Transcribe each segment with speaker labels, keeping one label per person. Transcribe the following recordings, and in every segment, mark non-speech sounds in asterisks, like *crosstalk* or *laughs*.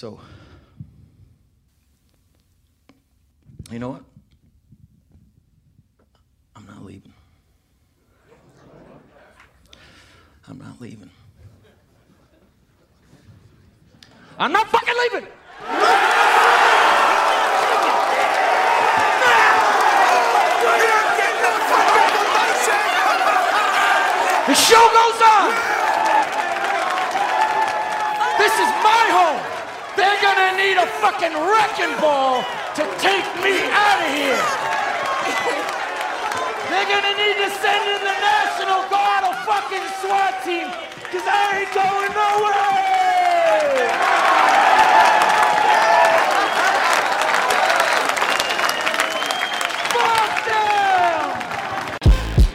Speaker 1: So, you know what? I'm not leaving. I'm not leaving. I'm not fucking leaving! The show goes on! This is my home! They're gonna need a fucking wrecking ball to take me out of here! They're gonna need to send in the National Guard or fucking SWAT team, cause I ain't going nowhere!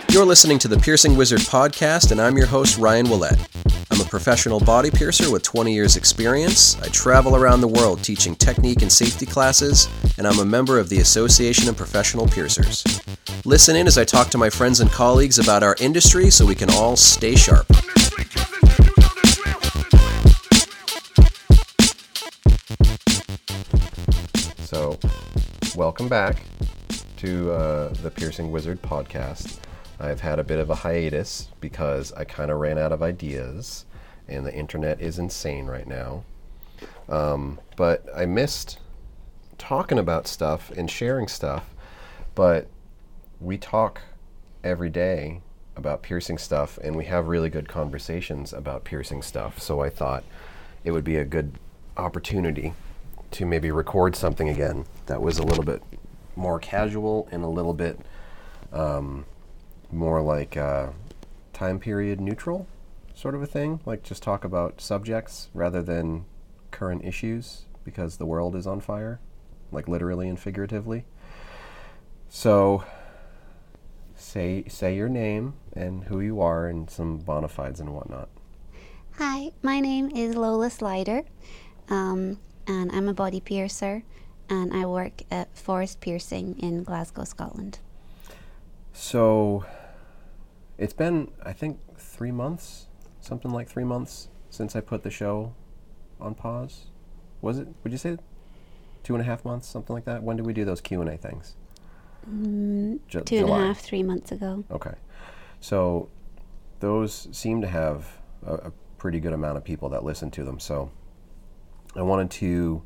Speaker 2: You're listening to the Piercing Wizard podcast, and I'm your host, Ryan Ouellette. A professional body piercer with 20 years' experience. I travel around the world teaching technique and safety classes, and I'm a member of the Association of Professional Piercers. Listen in as I talk to my friends and colleagues about our industry so we can all stay sharp. So, welcome back to uh, the Piercing Wizard podcast. I've had a bit of a hiatus because I kind of ran out of ideas, and the internet is insane right now. Um, but I missed talking about stuff and sharing stuff. But we talk every day about piercing stuff, and we have really good conversations about piercing stuff. So I thought it would be a good opportunity to maybe record something again that was a little bit more casual and a little bit um, more like uh, time period neutral sort of a thing. Like just talk about subjects rather than current issues because the world is on fire, like literally and figuratively. So say say your name and who you are and some bona fides and whatnot.
Speaker 3: Hi, my name is Lola Slider, um, and I'm a body piercer, and I work at Forest Piercing in Glasgow, Scotland.
Speaker 2: So it's been I think three months, something like three months since I put the show on pause. Was it? Would you say two and a half months, something like that? When did we do those Q and A things?
Speaker 3: Mm,
Speaker 2: Ju-
Speaker 3: two and a half, three months ago.
Speaker 2: Okay. So those seem to have a, a pretty good amount of people that listen to them. So I wanted to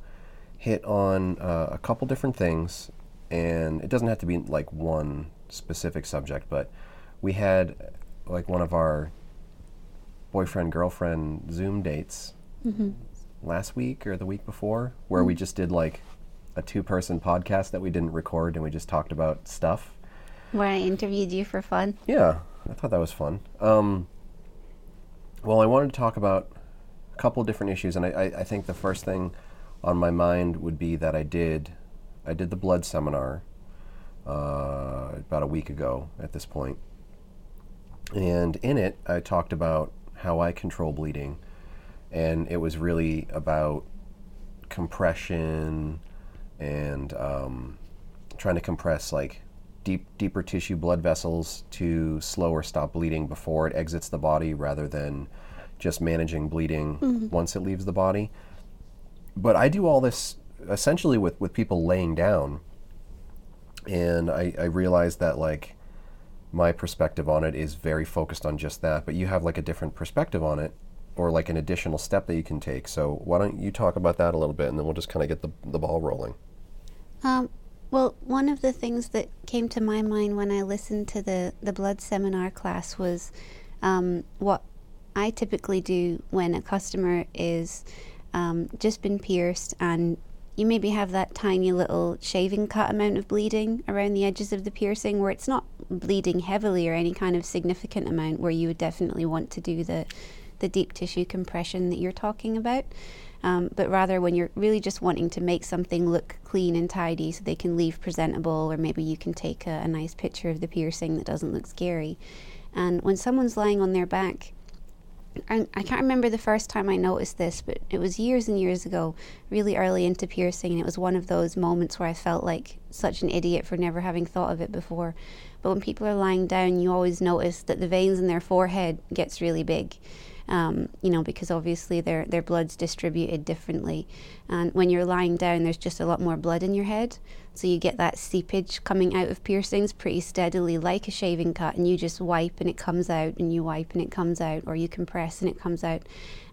Speaker 2: hit on uh, a couple different things, and it doesn't have to be like one specific subject, but we had like one of our boyfriend girlfriend Zoom dates last week or the week before, where we just did like a two person podcast that we didn't record and we just talked about stuff.
Speaker 3: Where I interviewed you for fun.
Speaker 2: Yeah, I thought that was fun. Um, well, I wanted to talk about a couple different issues, and I, I, I think the first thing on my mind would be that I did, I did the blood seminar uh, about a week ago at this point, and in it I talked about how I control bleeding, and it was really about compression and um, trying to compress like deep deeper tissue blood vessels to slow or stop bleeding before it exits the body rather than just managing bleeding once it leaves the body. But i do all this essentially with, with people laying down. And I, I realize that like my perspective on it is very focused on just that but you have like a different perspective on it or like an additional step that you can take. So why don't you talk about that a little bit and then we'll just kind of get the, the ball rolling.
Speaker 3: Um, well, one of the things that came to my mind when I listened to the, the blood seminar class was um, what I typically do when a customer is um, just been pierced and you maybe have that tiny little shaving cut amount of bleeding around the edges of the piercing where it's not bleeding heavily or any kind of significant amount where you would definitely want to do the, the deep tissue compression that you're talking about. Um, but rather when you're really just wanting to make something look clean and tidy so they can leave presentable, or maybe you can take a, a nice picture of the piercing that doesn't look scary. And when someone's lying on their back, I, I can't remember the first time I noticed this, but it was years and years ago, really early into piercing, and it was one of those moments where I felt like such an idiot for never having thought of it before. But when people are lying down, you always notice that the veins in their forehead gets really big. Um, you know, because obviously their their blood's distributed differently, and when you're lying down, there's just a lot more blood in your head, so you get that seepage coming out of piercings pretty steadily, like a shaving cut, and you just wipe and it comes out, and you wipe and it comes out, or you compress and it comes out,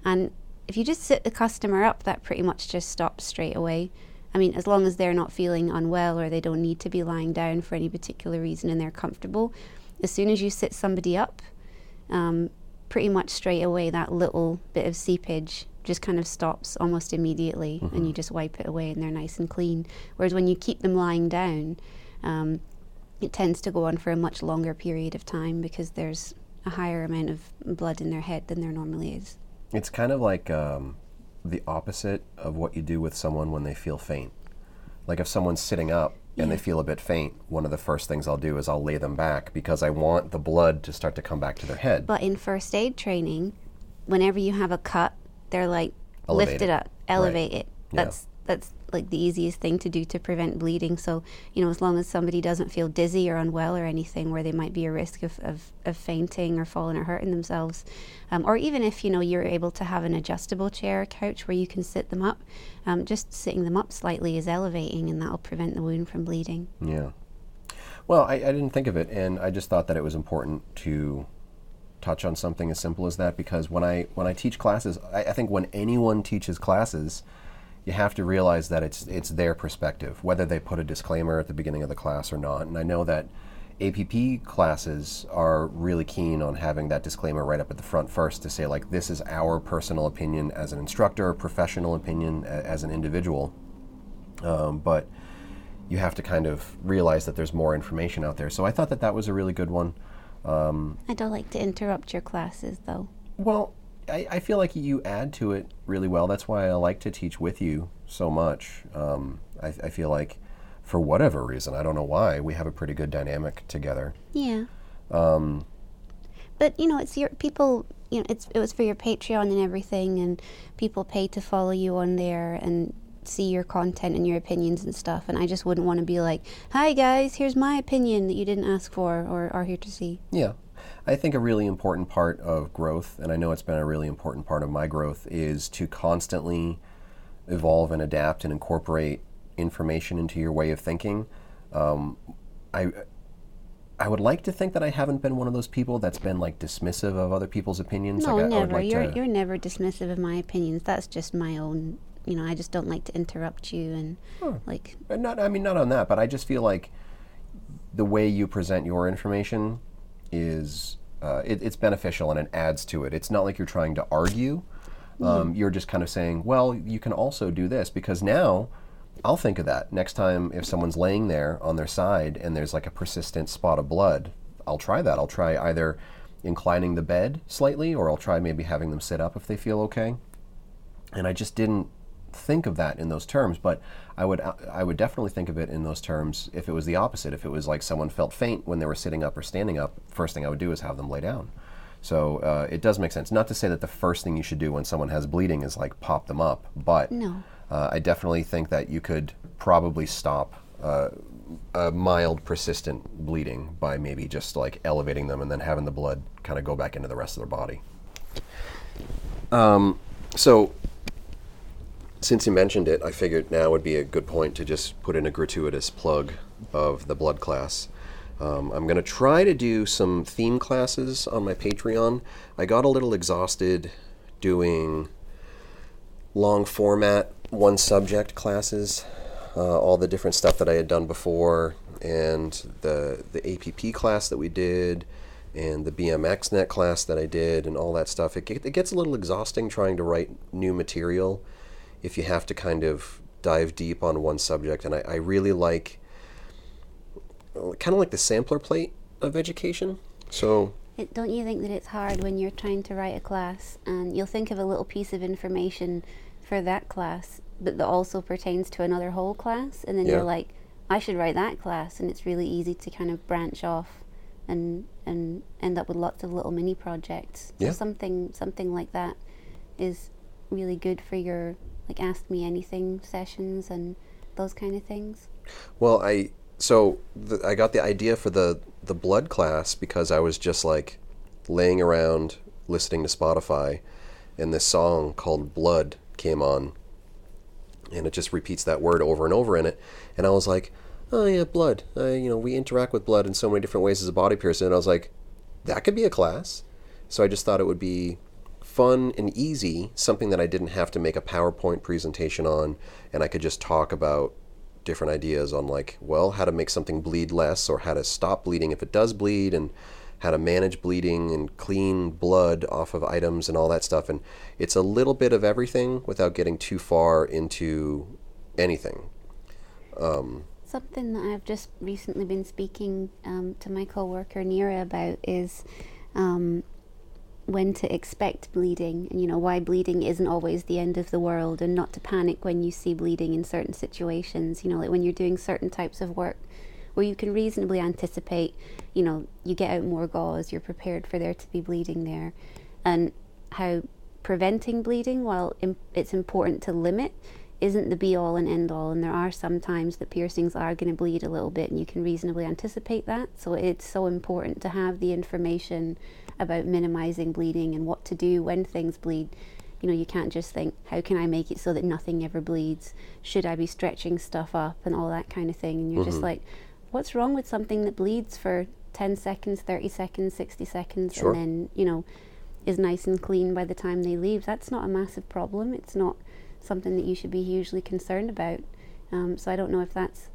Speaker 3: and if you just sit the customer up, that pretty much just stops straight away. I mean, as long as they're not feeling unwell or they don't need to be lying down for any particular reason and they're comfortable, as soon as you sit somebody up, um, pretty much straight away that little bit of seepage just kind of stops almost immediately
Speaker 2: Mm-hmm.
Speaker 3: and you just wipe it away and they're nice and clean. Whereas when you keep them lying down, um, it tends to go on for a much longer period of time because there's a higher amount of blood in their head than there normally is.
Speaker 2: It's kind of like um, the opposite of what you do with someone when they feel faint. Like if someone's sitting up and they feel a bit faint, one of the first things I'll do is I'll lay them back because I want the blood to start to come back to their head.
Speaker 3: But in first aid training, whenever you have a cut, they're like
Speaker 2: Elevate
Speaker 3: lift
Speaker 2: it.
Speaker 3: it up, elevate it.
Speaker 2: Yeah.
Speaker 3: That's that's like the easiest thing to do to prevent bleeding. So you know, as long as somebody doesn't feel dizzy or unwell or anything, where they might be a risk of, of, of fainting or falling or hurting themselves, um, or even if you know you're able to have an adjustable chair or couch where you can sit them up, um, just sitting them up slightly is elevating, and that'll prevent the wound from bleeding.
Speaker 2: Yeah. Well, I, I didn't think of it, and I just thought that it was important to touch on something as simple as that because when I when I teach classes, I, I think when anyone teaches classes, you have to realize that it's it's their perspective, whether they put a disclaimer at the beginning of the class or not. And I know that APP classes are really keen on having that disclaimer right up at the front first to say like this is our personal opinion as an instructor, professional opinion as an individual. Um, but you have to kind of realize that there's more information out there. So I thought that that was a really good one.
Speaker 3: I don't like to interrupt your classes though.
Speaker 2: Well, I, I feel like you add to it really well. That's why I like to teach with you so much. Um, I, I feel like, for whatever reason, I don't know why, we have a pretty good dynamic together.
Speaker 3: Yeah. Um, but you know, it's your people. You know, it's it was for your Patreon and everything, and people pay to follow you on there and see your content and your opinions and stuff. And I just wouldn't want to be like, "Hi guys, here's my opinion that you didn't ask for or are here to see."
Speaker 2: Yeah. I think a really important part of growth, and I know it's been a really important part of my growth, is to constantly evolve and adapt and incorporate information into your way of thinking. Um, I I would like to think that I haven't been one of those people that's been like dismissive of other people's opinions.
Speaker 3: No,
Speaker 2: like, I, I would
Speaker 3: never.
Speaker 2: like
Speaker 3: you're
Speaker 2: to,
Speaker 3: you're never dismissive of my opinions. That's just my own. You know, I just don't like to interrupt you and like.
Speaker 2: Uh, Not, I mean, not on that, but I just feel like the way you present your information is uh, it, it's beneficial and it adds to it. It's not like you're trying to argue. Um, You're just kind of saying, well, you can also do this because now I'll think of that next time if someone's laying there on their side and there's like a persistent spot of blood. I'll try that. I'll try either inclining the bed slightly or I'll try maybe having them sit up if they feel okay and I just didn't think of that in those terms. But I would I would definitely think of it in those terms if it was the opposite. If it was like someone felt faint when they were sitting up or standing up, first thing I would do is have them lay down. So uh, it does make sense. Not to say that the first thing you should do when someone has bleeding is like pop them up, but
Speaker 3: No.
Speaker 2: uh, I definitely think that you could probably stop. Uh, a mild persistent bleeding by maybe just like elevating them and then having the blood kind of go back into the rest of their body. Um, so since you mentioned it, I figured now would be a good point to just put in a gratuitous plug of the blood class. Um, I'm going to try to do some theme classes on my Patreon. I got a little exhausted doing long format, one subject classes, uh, all the different stuff that I had done before, and the the APP class that we did, and the BMX net class that I did, and all that stuff. It, it gets a little exhausting trying to write new material if you have to kind of dive deep on one subject. And I, I really like kind of like the sampler plate of education. So
Speaker 3: It, don't you think that it's hard when you're trying to write a class and you'll think of a little piece of information for that class, but that also pertains to another whole class, and then
Speaker 2: Yeah.
Speaker 3: you're like, I should write that class, and it's really easy to kind of branch off and and end up with lots of little mini projects.
Speaker 2: Yeah.
Speaker 3: Something something like that is really good for your like ask me anything sessions and those kind of things.
Speaker 2: Well, I so I got the idea for the the blood class because I was just like laying around listening to Spotify, and this song called Blood came on, and it just repeats that word over and over in it. And I was like, oh yeah, blood. Uh, you know, we interact with blood in so many different ways as a body piercer. And I was like, that could be a class. So I just thought it would be fun and easy, something that I didn't have to make a PowerPoint presentation on, and I could just talk about different ideas on like, well, how to make something bleed less or how to stop bleeding if it does bleed and how to manage bleeding and clean blood off of items and all that stuff. And it's a little bit of everything without getting too far into anything. Um,
Speaker 3: Something that I've just recently been speaking um, to my coworker Nira about is um, when to expect bleeding, and you know why bleeding isn't always the end of the world, and not to panic when you see bleeding in certain situations. You know, like when you're doing certain types of work where you can reasonably anticipate, you know, you get out more gauze, you're prepared for there to be bleeding there, and how preventing bleeding, while Im- it's important to limit, isn't the be all and end all. And there are some times that piercings are going to bleed a little bit, and you can reasonably anticipate that. So it's so important to have the information about minimizing bleeding and what to do when things bleed. You know, you can't just think, how can I make it so that nothing ever bleeds? Should I be stretching stuff up and all that kind of thing? And you're just like, what's wrong with something that bleeds for 10 seconds, 30 seconds, 60 seconds,
Speaker 2: Sure.
Speaker 3: and then, you know, is nice and clean by the time they leave? That's not a massive problem. It's not something that you should be hugely concerned about. Um, so I don't know if that's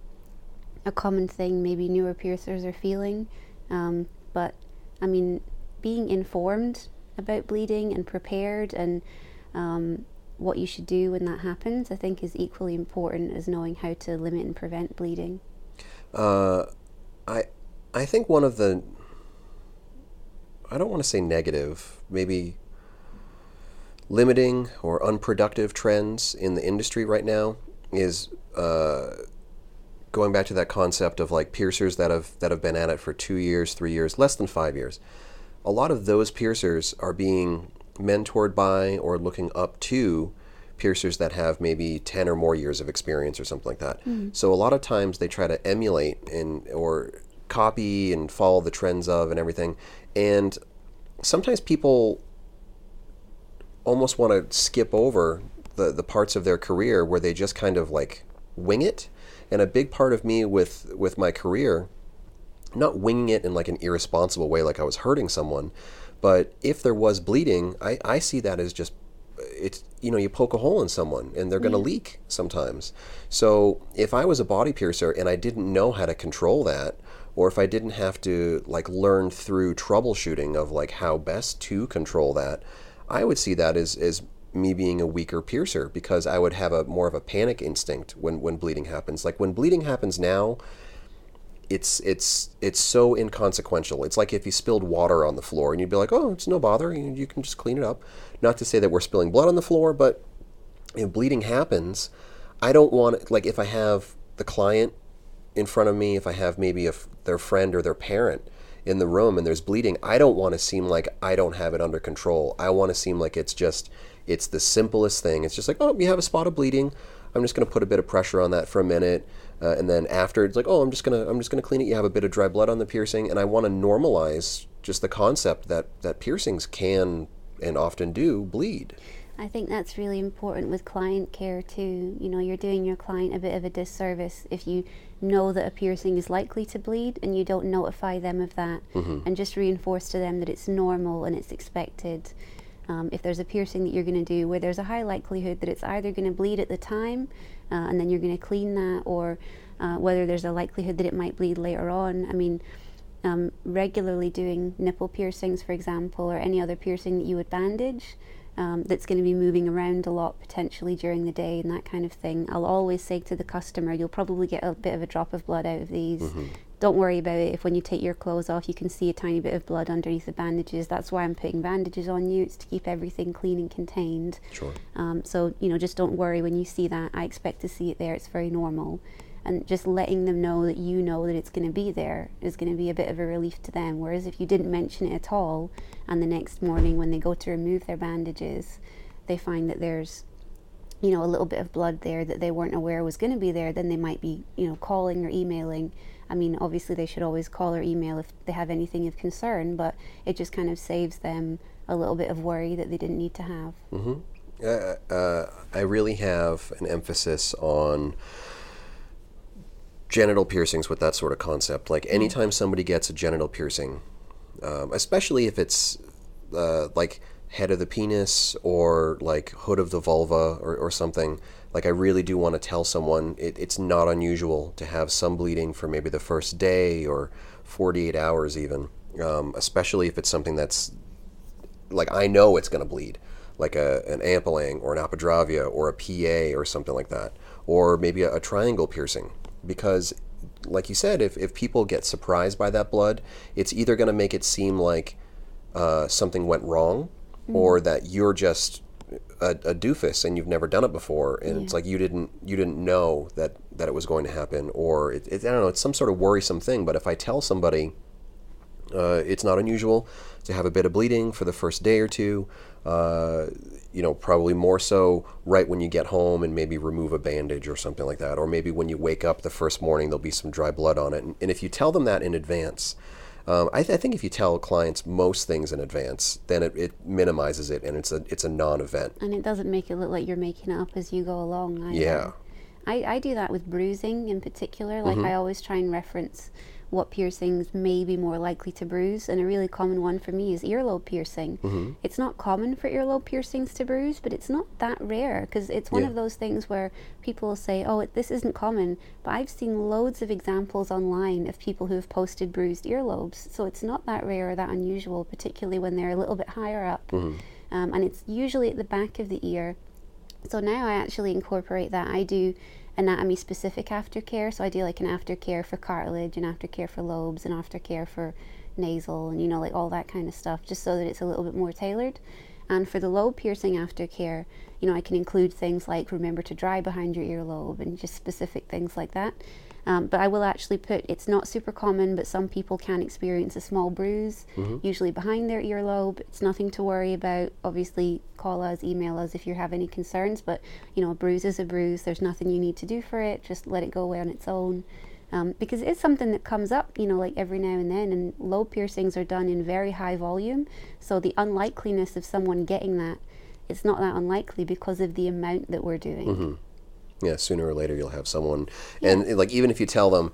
Speaker 3: a common thing maybe newer piercers are feeling. Um, but I mean, being informed about bleeding and prepared and um, what you should do when that happens, I think is equally important as knowing how to limit and prevent bleeding.
Speaker 2: Uh, I I think one of the I don't want to say negative, maybe limiting or unproductive trends in the industry right now is uh, going back to that concept of like piercers that have that have been at it for two years, three years, less than five years. A lot of those piercers are being mentored by or looking up to piercers that have maybe 10 or more years of experience or something like that. Hmm. So a lot of times they try to emulate and or copy and follow the trends of and everything. And sometimes people almost want to skip over the, the parts of their career where they just kind of like wing it. And a big part of me with with my career, not winging it in like an irresponsible way, like I was hurting someone, but if there was bleeding, I, I see that as just it's you know you poke a hole in someone and they're going to mm. leak sometimes. So if I was a body piercer and I didn't know how to control that, or if I didn't have to like learn through troubleshooting of like how best to control that, I would see that as as me being a weaker piercer because I would have a more of a panic instinct when when bleeding happens. Like when bleeding happens now, it's it's it's so inconsequential. It's like if you spilled water on the floor and you'd be like, "Oh, it's no bother. You, you can just clean it up." Not to say that we're spilling blood on the floor, but if bleeding happens, I don't want like if I have the client in front of me, if I have maybe a their friend or their parent in the room and there's bleeding, I don't want to seem like I don't have it under control. I want to seem like it's just it's the simplest thing. It's just like, "Oh, you have a spot of bleeding. I'm just going to put a bit of pressure on that for a minute." Uh, and then after it's like, "Oh, I'm just going to I'm just to clean it. You have a bit of dry blood on the piercing." And I want to normalize just the concept that that piercings can and often do bleed.
Speaker 3: I think that's really important with client care too. You know, you're doing your client a bit of a disservice if you know that a piercing is likely to bleed and you don't notify them of that and just reinforce to them that it's normal and it's expected. Um, if there's a piercing that you're going to do where there's a high likelihood that it's either going to bleed at the time uh, and then you're going to clean that, or uh, whether there's a likelihood that it might bleed later on. I mean, um, regularly doing nipple piercings, for example, or any other piercing that you would bandage um, that's going to be moving around a lot potentially during the day and that kind of thing. I'll always say to the customer, you'll probably get a bit of a drop of blood out of these. Don't worry about it. If when you take your clothes off, you can see a tiny bit of blood underneath the bandages. That's why I'm putting bandages on you. It's to keep everything clean and contained.
Speaker 2: Sure.
Speaker 3: Um, so, you know, just don't worry when you see that. I expect to see it there. It's very normal. And just letting them know that you know that it's going to be there is going to be a bit of a relief to them. Whereas if you didn't mention it at all, and the next morning when they go to remove their bandages, they find that there's, you know, a little bit of blood there that they weren't aware was going to be there, then they might be, you know, calling or emailing. I mean, obviously they should always call or email if they have anything of concern, but it just kind of saves them a little bit of worry that they didn't need to have.
Speaker 2: Uh, uh, I really have an emphasis on genital piercings with that sort of concept. Like anytime somebody gets a genital piercing, um, especially if it's uh, like head of the penis or like hood of the vulva or, or something, like I really do want to tell someone it, it's not unusual to have some bleeding for maybe the first day or 48 hours even, um, especially if it's something that's like I know it's going to bleed, like a, an ampallang or an apadravya or a PA or something like that, or maybe a, a triangle piercing. Because, like you said, if, if people get surprised by that blood, it's either going to make it seem like uh, something went wrong or that you're just a, a doofus and you've never done it before and it's like you didn't you didn't know that that it was going to happen or it, it, I don't know it's some sort of worrisome thing but if I tell somebody uh, it's not unusual to have a bit of bleeding for the first day or two. Uh, you know, probably more so right when you get home and maybe remove a bandage or something like that. Or maybe when you wake up the first morning, there'll be some dry blood on it. And, and if you tell them that in advance, um, I, th- I think if you tell clients most things in advance, then it, it minimizes it and it's a it's a non-event.
Speaker 3: And it doesn't make it look like you're making it up as you go along. Either.
Speaker 2: Yeah.
Speaker 3: I, I do that with bruising in particular. Like I always try and reference what piercings may be more likely to bruise. And a really common one for me is earlobe piercing. It's not common for earlobe piercings to bruise, but it's not that rare because it's one
Speaker 2: Yeah.
Speaker 3: of those things where people will say, oh, it, this isn't common. But I've seen loads of examples online of people who have posted bruised earlobes. So it's not that rare or that unusual, particularly when they're a little bit higher up. Um, and it's usually at the back of the ear. So now I actually incorporate that. I do anatomy specific aftercare. So I do like an aftercare for cartilage, an aftercare for lobes, an aftercare for nasal, and you know, like all that kind of stuff, just so that it's a little bit more tailored. And for the lobe piercing aftercare, you know, I can include things like remember to dry behind your earlobe and just specific things like that. Um, but I will actually put it's not super common, but some people can experience a small bruise, usually behind their earlobe. It's nothing to worry about. Obviously, call us, email us if you have any concerns. But you know, a bruise is a bruise. There's nothing you need to do for it. Just let it go away on its own. Um, because it's something that comes up, you know, like every now and then. And lobe piercings are done in very high volume, so the unlikeliness of someone getting that, it's not that unlikely because of the amount that we're doing.
Speaker 2: Yeah, sooner or later you'll have someone, and like even if you tell them,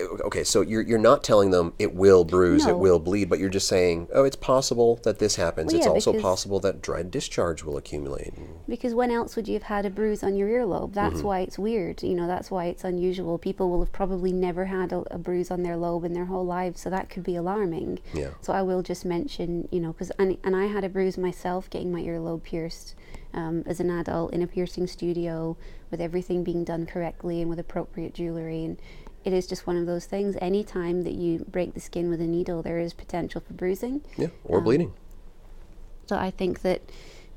Speaker 2: okay, so you're you're not telling them it will bruise, it will bleed, but you're just saying, oh, it's possible that this happens.
Speaker 3: Well,
Speaker 2: it's
Speaker 3: yeah,
Speaker 2: also possible that dry discharge will accumulate.
Speaker 3: Because when else would you have had a bruise on your earlobe? That's mm-hmm. why it's weird. You know, that's why it's unusual. People will have probably never had a, a bruise on their lobe in their whole lives, so that could be alarming.
Speaker 2: Yeah.
Speaker 3: So I will just mention, you know, because and, and I had a bruise myself getting my earlobe pierced um, as an adult in a piercing studio with everything being done correctly and with appropriate jewelry and. It is just one of those things. Anytime that you break the skin with a needle, there is potential for bruising.
Speaker 2: Yeah, or bleeding.
Speaker 3: So I think that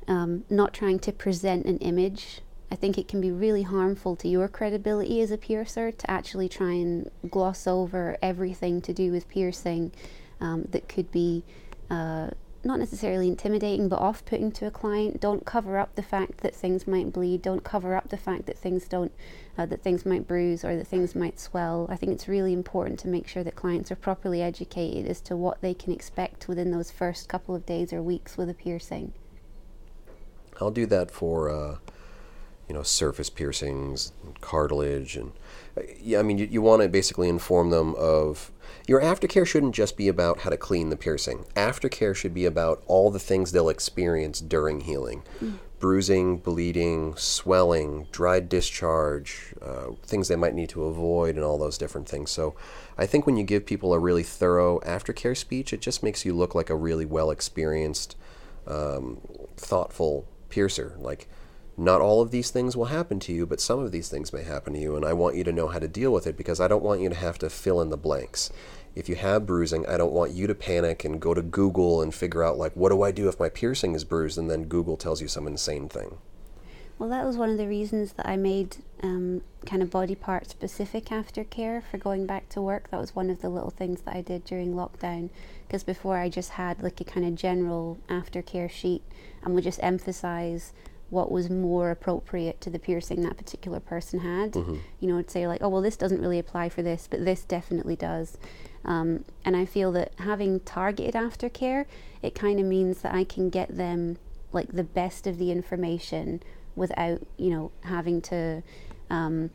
Speaker 3: um, not trying to present an image, I think it can be really harmful to your credibility as a piercer to actually try and gloss over everything to do with piercing um, that could be uh, not necessarily intimidating but off putting to a client. Don't cover up the fact that things might bleed. Don't cover up the fact that things don't. Uh, that things might bruise or that things might swell. I think it's really important to make sure that clients are properly educated as to what they can expect within those first couple of days or weeks with a piercing.
Speaker 2: I'll do that for, uh, you know, surface piercings, and cartilage, and yeah. I mean, you, you want to basically inform them of your aftercare shouldn't just be about how to clean the piercing. Aftercare should be about all the things they'll experience during healing. Bruising, bleeding, swelling, dry discharge, uh, things they might need to avoid, and all those different things. So, I think when you give people a really thorough aftercare speech, it just makes you look like a really well experienced um, thoughtful piercer. Like, not all of these things will happen to you, but some of these things may happen to you, and I want you to know how to deal with it because I don't want you to have to fill in the blanks. If you have bruising, I don't want you to panic and go to Google and figure out, like, what do I do if my piercing is bruised? And then Google tells you some insane thing.
Speaker 3: Well, that was one of the reasons that I made um, kind of body part specific aftercare for going back to work. That was one of the little things that I did during lockdown. Because before I just had like a kind of general aftercare sheet and would just emphasize what was more appropriate to the piercing that particular person had. You know, I'd say like, oh well, this doesn't really apply for this, but this definitely does. Um, and I feel that having targeted aftercare, it kind of means that I can get them like the best of the information without you know having to um,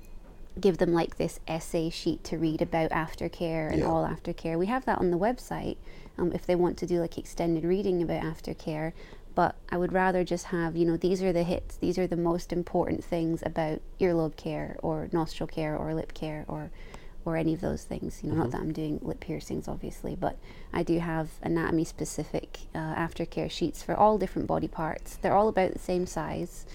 Speaker 3: give them like this essay sheet to read about aftercare and
Speaker 2: Yeah.
Speaker 3: all aftercare. We have that on the website um, if they want to do like extended reading about aftercare. But I would rather just have, you know, these are the hits, these are the most important things about earlobe care or nostril care or lip care or or any of those things. You know, not that I'm doing lip piercings, obviously, but I do have anatomy specific uh, aftercare sheets for all different body parts. They're all about the same size,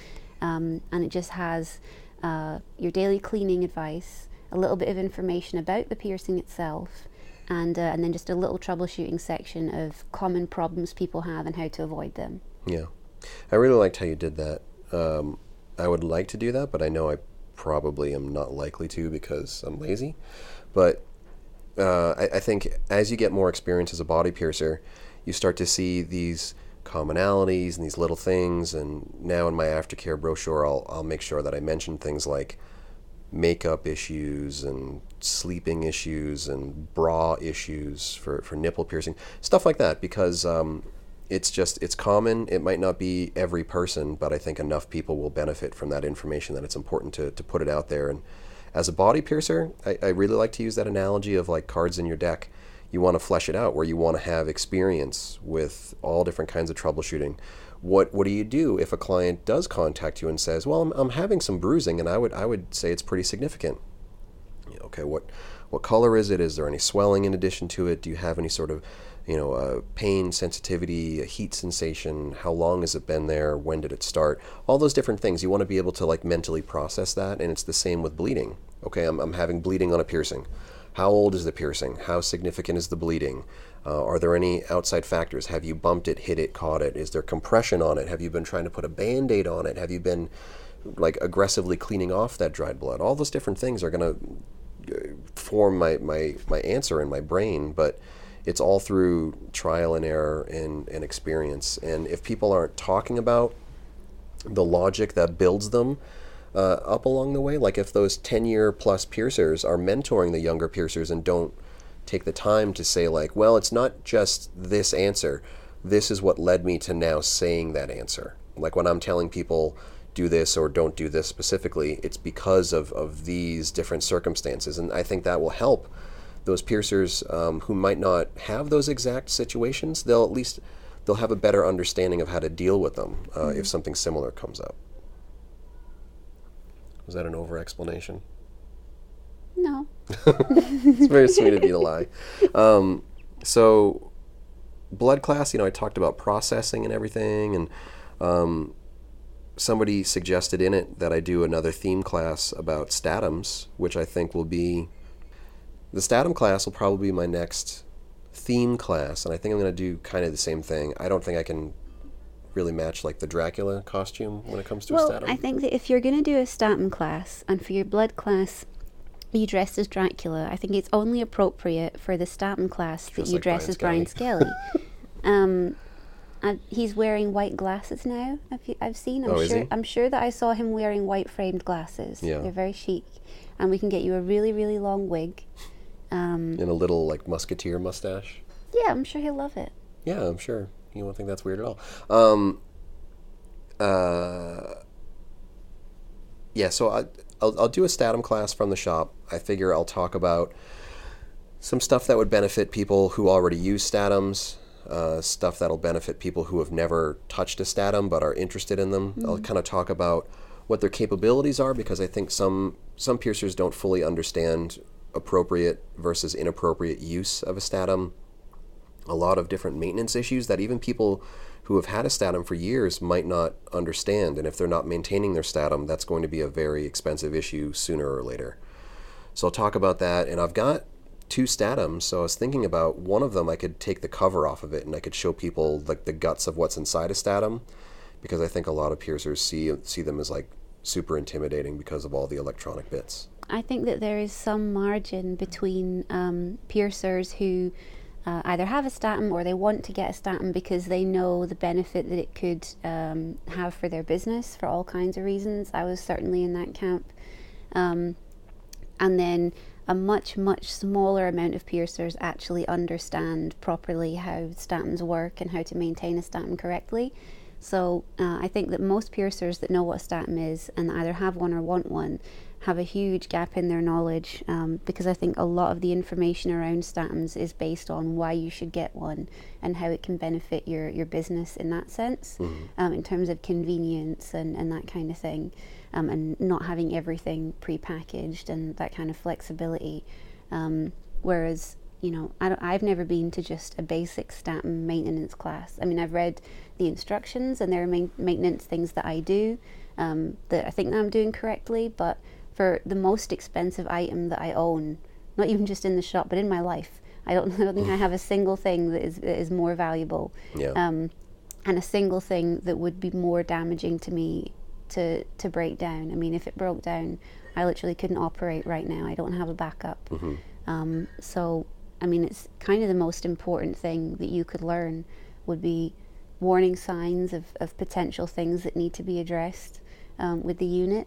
Speaker 3: um, and it just has uh, your daily cleaning advice, a little bit of information about the piercing itself, and uh, and then just a little troubleshooting section of common problems people have and how to avoid them.
Speaker 2: Yeah, I really liked how you did that. Um, I would like to do that, but I know I probably am not likely to because I'm lazy. But uh, I, I think as you get more experience as a body piercer, you start to see these commonalities and these little things. And now in my aftercare brochure, I'll I'll make sure that I mention things like makeup issues and sleeping issues and bra issues for, for nipple piercing stuff like that because um, it's just it's common. It might not be every person but i think enough people will benefit from that information that it's important to, to put it out there. And as a body piercer I, I really like to use that analogy of like cards in your deck. You want to flesh it out where you want to have experience with all different kinds of troubleshooting. What what do you do if a client does contact you and says well i'm, I'm having some bruising and i would i would say it's pretty significant. Okay, what what color is it? Is there any swelling in addition to it? Do you have any sort of, you know, uh, pain sensitivity, a heat sensation? How long has it been there? When did it start? All those different things. You want to be able to like mentally process that, and it's the same with bleeding. Okay, I'm, I'm having bleeding on a piercing. How old is the piercing? How significant is the bleeding? Uh, are there any outside factors? Have you bumped it, hit it, caught it? Is there compression on it? Have you been trying to put a band aid on it? Have you been like aggressively cleaning off that dried blood? All those different things are going to form my, my, my answer in my brain, but it's all through trial and error and, and experience. And if people aren't talking about the logic that builds them uh, up along the way, like if those 10 year plus piercers are mentoring the younger piercers and don't take the time to say, like, well, it's not just this answer, this is what led me to now saying that answer. Like when I'm telling people, do this or don't do this specifically, it's because of, of these different circumstances. And I think that will help those piercers um, who might not have those exact situations. They'll at least they'll have a better understanding of how to deal with them uh, if something similar comes up. Was that an over explanation?
Speaker 3: No. *laughs*
Speaker 2: it's very sweet of you to lie. Um, so, blood class, you know, I talked about processing and everything, and um, somebody suggested in it that I do another theme class about statims, which I think will be the statim class will probably be my next theme class, and I think I'm going to do kind of the same thing. I don't think I can really match like the Dracula costume when it comes to a
Speaker 3: Well,
Speaker 2: statim.
Speaker 3: I think that if you're going to do a statim class and for your blood class you dressed as Dracula, I think it's only appropriate for the statim class that you
Speaker 2: like
Speaker 3: dress
Speaker 2: Brian
Speaker 3: as Brian Skellie. *laughs* um, and he's wearing white glasses now. I've, I've seen. I'm
Speaker 2: Oh,
Speaker 3: sure. I'm sure that I saw him wearing white framed glasses.
Speaker 2: Yeah.
Speaker 3: They're very chic, and we can get you a really, really long wig. Um,
Speaker 2: in a little like musketeer mustache.
Speaker 3: yeah, I'm sure he'll love it.
Speaker 2: Yeah, I'm sure. You won't think that's weird at all. Um, uh, yeah, so I, I'll, I'll do a Statim class from the shop. I figure I'll talk about some stuff that would benefit people who already use Statims, uh, stuff that'll benefit people who have never touched a Statim but are interested in them. I'll kind of talk about what their capabilities are because I think some some piercers don't fully understand appropriate versus inappropriate use of a Statim a lot of different maintenance issues that even people who have had a statim for years might not understand. And if they're not maintaining their statim, that's going to be a very expensive issue sooner or later. So I'll talk about that. And I've got two statims. So I was thinking about one of them, I could take the cover off of it and I could show people like the guts of what's inside a statim because I think a lot of piercers see see them as like super intimidating because of all the electronic bits.
Speaker 3: I think that there is some margin between um, piercers who uh, either have a statim or they want to get a statim because they know the benefit that it could um, have for their business for all kinds of reasons. I was certainly in that camp. Um, and then a much, much smaller amount of piercers actually understand properly how statims work and how to maintain a statim correctly. So uh, I think that most piercers that know what a statim is and either have one or want one have a huge gap in their knowledge um, because I think a lot of the information around statims is based on why you should get one and how it can benefit your, your business in that sense, mm-hmm. um, in terms of convenience and, and that kind of thing, um, and not having everything prepackaged and that kind of flexibility. Um, whereas you know, I have never been to just a basic statim maintenance class. I mean, I've read the instructions and there are main, maintenance things that I do um, that I think that I'm doing correctly, but for the most expensive item that I own, not even just in the shop, but in my life. I don't, *laughs* I don't think I have a single thing that is, that is more valuable.
Speaker 2: Yeah.
Speaker 3: Um, and a single thing that would be more damaging to me to, to break down. I mean, if it broke down, I literally couldn't operate right now. I don't have a backup.
Speaker 2: Mm-hmm.
Speaker 3: Um, so, I mean, it's kind of the most important thing that you could learn would be warning signs of, of potential things that need to be addressed um, with the unit.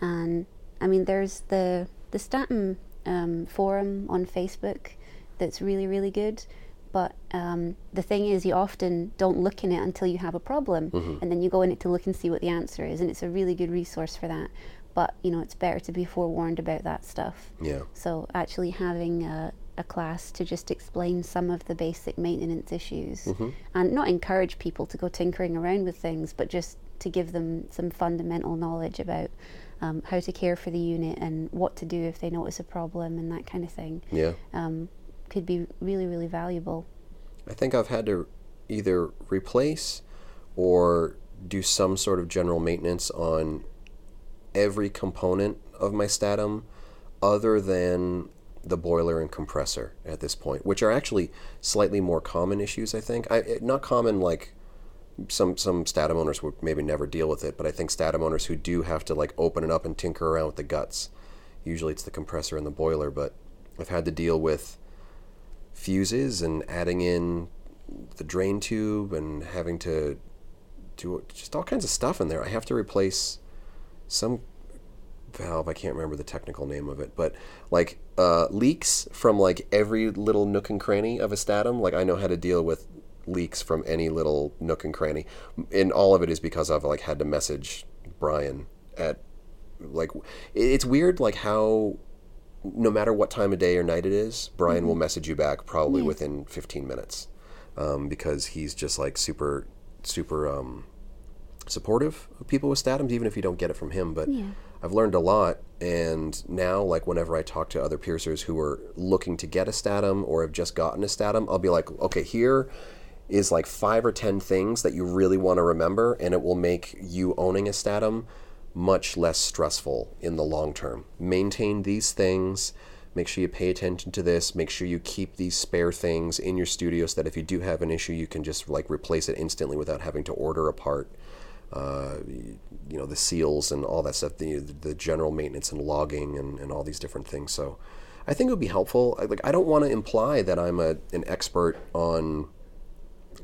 Speaker 3: And I mean, there's the the Statim um, forum on Facebook that's really really good. But um, the thing is, you often don't look in it until you have a problem,
Speaker 2: mm-hmm.
Speaker 3: and then you go in it to look and see what the answer is, and it's a really good resource for that. But you know, it's better to be forewarned about that stuff.
Speaker 2: Yeah.
Speaker 3: So actually having a, a class to just explain some of the basic maintenance issues,
Speaker 2: mm-hmm.
Speaker 3: and not encourage people to go tinkering around with things, but just to give them some fundamental knowledge about um, how to care for the unit and what to do if they notice a problem and that kind of thing.
Speaker 2: Yeah.
Speaker 3: Um, could be really, really valuable.
Speaker 2: I think I've had to either replace or do some sort of general maintenance on every component of my statim other than the boiler and compressor at this point, which are actually slightly more common issues, I think. I, not common like some some statim owners would maybe never deal with it, but I think statim owners who do have to like open it up and tinker around with the guts. Usually it's the compressor and the boiler, but I've had to deal with fuses and adding in the drain tube and having to do just all kinds of stuff in there. I have to replace some valve. I can't remember the technical name of it, but like uh, leaks from like every little nook and cranny of a statim. Like I know how to deal with leaks from any little nook and cranny. And all of it is because I've like had to message Brian at like it's weird like how no matter what time of day or night it is, Brian mm-hmm. will message you back probably yeah. within 15 minutes um, because he's just like super super um, supportive of people with statims, even if you don't get it from him. But
Speaker 3: yeah.
Speaker 2: I've learned a lot, and now like whenever I talk to other piercers who are looking to get a statim or have just gotten a statim, I'll be like, okay, here is like five or ten things that you really want to remember, and it will make you owning a statim much less stressful in the long term. Maintain these things. Make sure you pay attention to this. Make sure you keep these spare things in your studio so that if you do have an issue, you can just like replace it instantly without having to order a part. Uh, you know the seals and all that stuff, the the general maintenance and logging and, and all these different things. So, I think it would be helpful. Like I don't want to imply that I'm a an expert on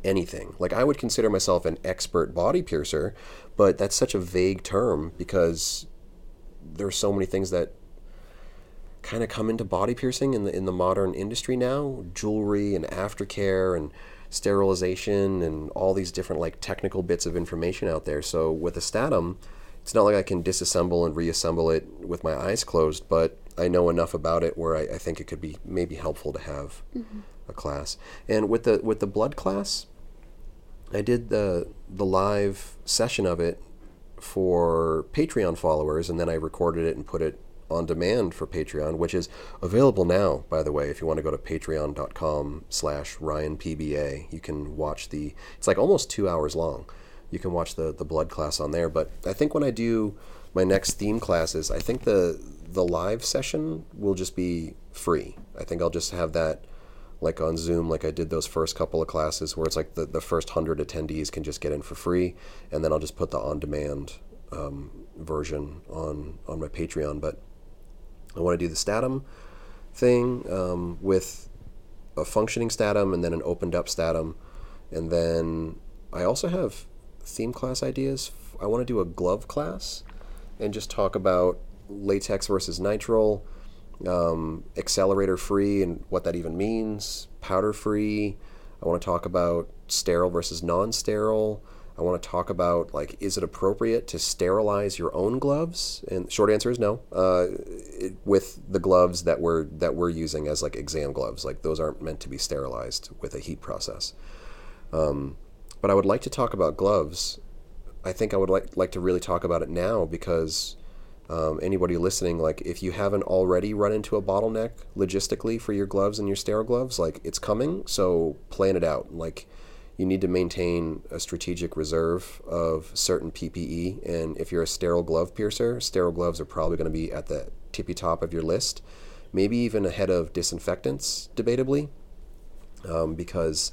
Speaker 2: anything. Like I would consider myself an expert body piercer, but that's such a vague term because there's so many things that kind of come into body piercing in the in the modern industry now, jewelry and aftercare and sterilization and all these different like technical bits of information out there. So with a statim, it's not like I can disassemble and reassemble it with my eyes closed, but I know enough about it where I, I think it could be maybe helpful to have
Speaker 3: mm-hmm.
Speaker 2: a class. And with the with the blood class, I did the the live session of it for Patreon followers, and then I recorded it and put it on demand for Patreon, which is available now, by the way. If you want to go to patreon.com slash RyanPBA, you can watch the, it's like almost two hours long. You can watch the, the blood class on there. But I think when I do my next theme classes, I think the, the live session will just be free. I think I'll just have that like on Zoom, like I did those first couple of classes where it's like the, the first hundred attendees can just get in for free, and then I'll just put the on demand um, version on on my Patreon. But I want to do the Statim thing um, with a functioning statim and then an opened up statim. And then I also have theme class ideas. I want to do a glove class and just talk about latex versus nitrile, um, accelerator free and what that even means, powder free. I want to talk about sterile versus non sterile. I want to talk about like, is it appropriate to sterilize your own gloves? And short answer is no. Uh, it, with the gloves that we're that we're using as like exam gloves, like those aren't meant to be sterilized with a heat process. Um, but I would like to talk about gloves. I think I would like like to really talk about it now because um, anybody listening, like if you haven't already run into a bottleneck logistically for your gloves and your sterile gloves, like it's coming. So plan it out. Like you need to maintain a strategic reserve of certain PPE. And if you're a sterile glove piercer, sterile gloves are probably going to be at the tippy top of your list, maybe even ahead of disinfectants, debatably, um, because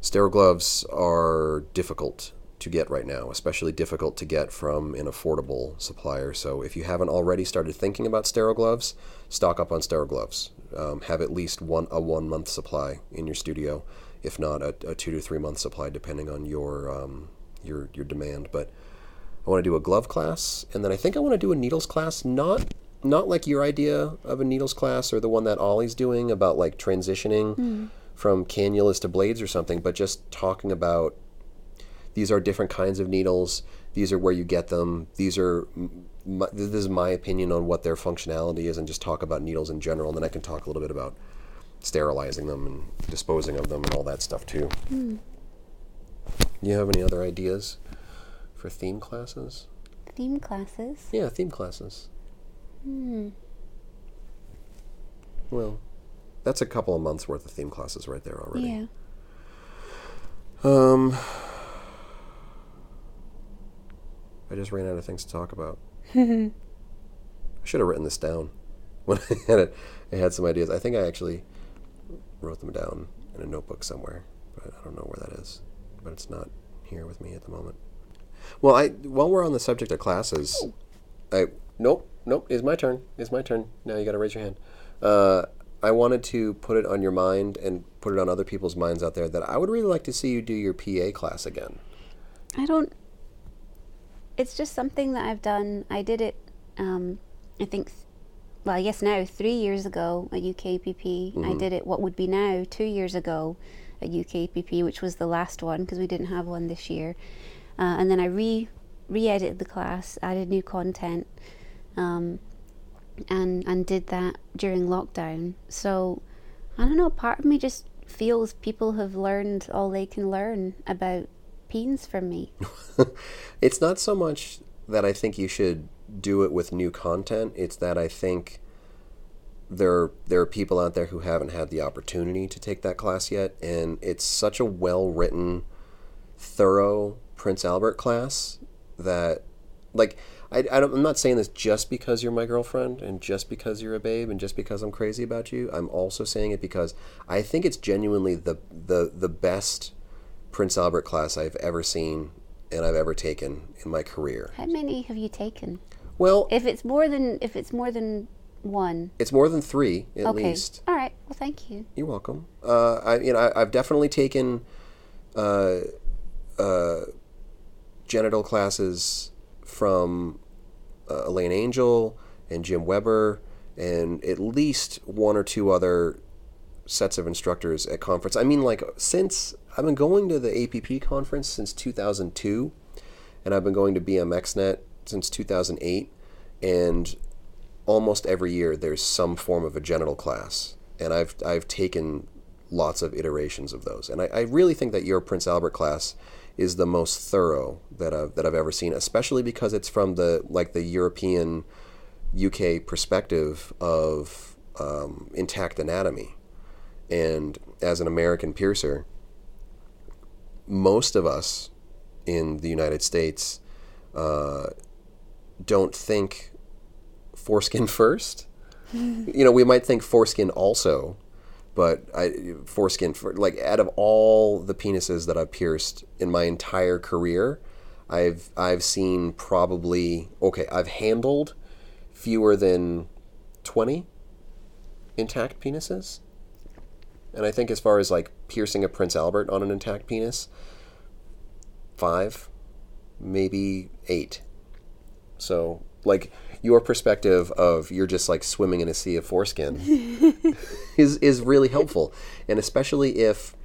Speaker 2: sterile gloves are difficult to get right now, especially difficult to get from an affordable supplier. So if you haven't already started thinking about sterile gloves, stock up on sterile gloves. Um, have at least one a one month supply in your studio if not a, a two to three month supply, depending on your um, your your demand. But I want to do a glove class, and then I think I want to do a needles class. Not not like your idea of a needles class or the one that Ollie's doing about like transitioning mm. from cannulas to blades or something, but just talking about these are different kinds of needles. These are where you get them. These are my, this is my opinion on what their functionality is, and just talk about needles in general. And then I can talk a little bit about sterilizing them and disposing of them and all that stuff too. Mm. You have any other ideas for theme classes?
Speaker 3: Theme classes?
Speaker 2: Yeah, theme classes. Hmm. Well, that's a couple of months worth of theme classes right there already.
Speaker 3: Yeah.
Speaker 2: Um, I just ran out of things to talk about. *laughs* I should have written this down when I had it. I had some ideas. I think I actually wrote them down in a notebook somewhere, but I don't know where that is. But it's not here with me at the moment. Well, I while we're on the subject of classes, I nope nope it's my turn. It's my turn. Now you got to raise your hand. Uh, I wanted to put it on your mind and put it on other people's minds out there that I would really like to see you do your PA class again.
Speaker 3: I don't. It's just something that I've done. I did it. Um, I think well, yes, now three years ago at UKPP. Mm-hmm. I did it what would be now two years ago at UKPP, which was the last one because we didn't have one this year. Uh, and then I re re edited the class, added new content, um, and and did that during lockdown. So I don't know. Part of me just feels people have learned all they can learn about from me. *laughs*
Speaker 2: it's not so much that I think you should do it with new content. It's that I think there there are people out there who haven't had the opportunity to take that class yet, and it's such a well written, thorough Prince Albert class that, like, I, I am not saying this just because you're my girlfriend and just because you're a babe and just because I'm crazy about you. I'm also saying it because I think it's genuinely the the the best Prince Albert class I've ever seen and I've ever taken in my career.
Speaker 3: How many have you taken?
Speaker 2: Well,
Speaker 3: if it's more than if it's more than one,
Speaker 2: it's more than three at
Speaker 3: okay.
Speaker 2: least.
Speaker 3: All right. Well, thank you.
Speaker 2: You're welcome. Uh, I you know I, have definitely taken uh, uh, genital classes from uh, Elaine Angel and Jim Weber and at least one or two other sets of instructors at conference. I mean, like since I've been going to the APP conference since 2002, and I've been going to BMXNet since 2008, and almost every year there's some form of a genital class, and I've I've taken lots of iterations of those, and I, I really think that your Prince Albert class is the most thorough that I've that I've ever seen, especially because it's from the like the European UK perspective of um, intact anatomy, and as an American piercer, most of us in the United States uh, don't think foreskin *laughs* first. *laughs* you know, we might think foreskin also, but I foreskin for like out of all the penises that I've pierced in my entire career, I've I've seen probably okay, I've handled fewer than 20 intact penises. And I think as far as like piercing a Prince Albert on an intact penis, five, maybe eight. So, like your perspective of you're just like swimming in a sea of foreskin *laughs* is is really helpful, and especially if.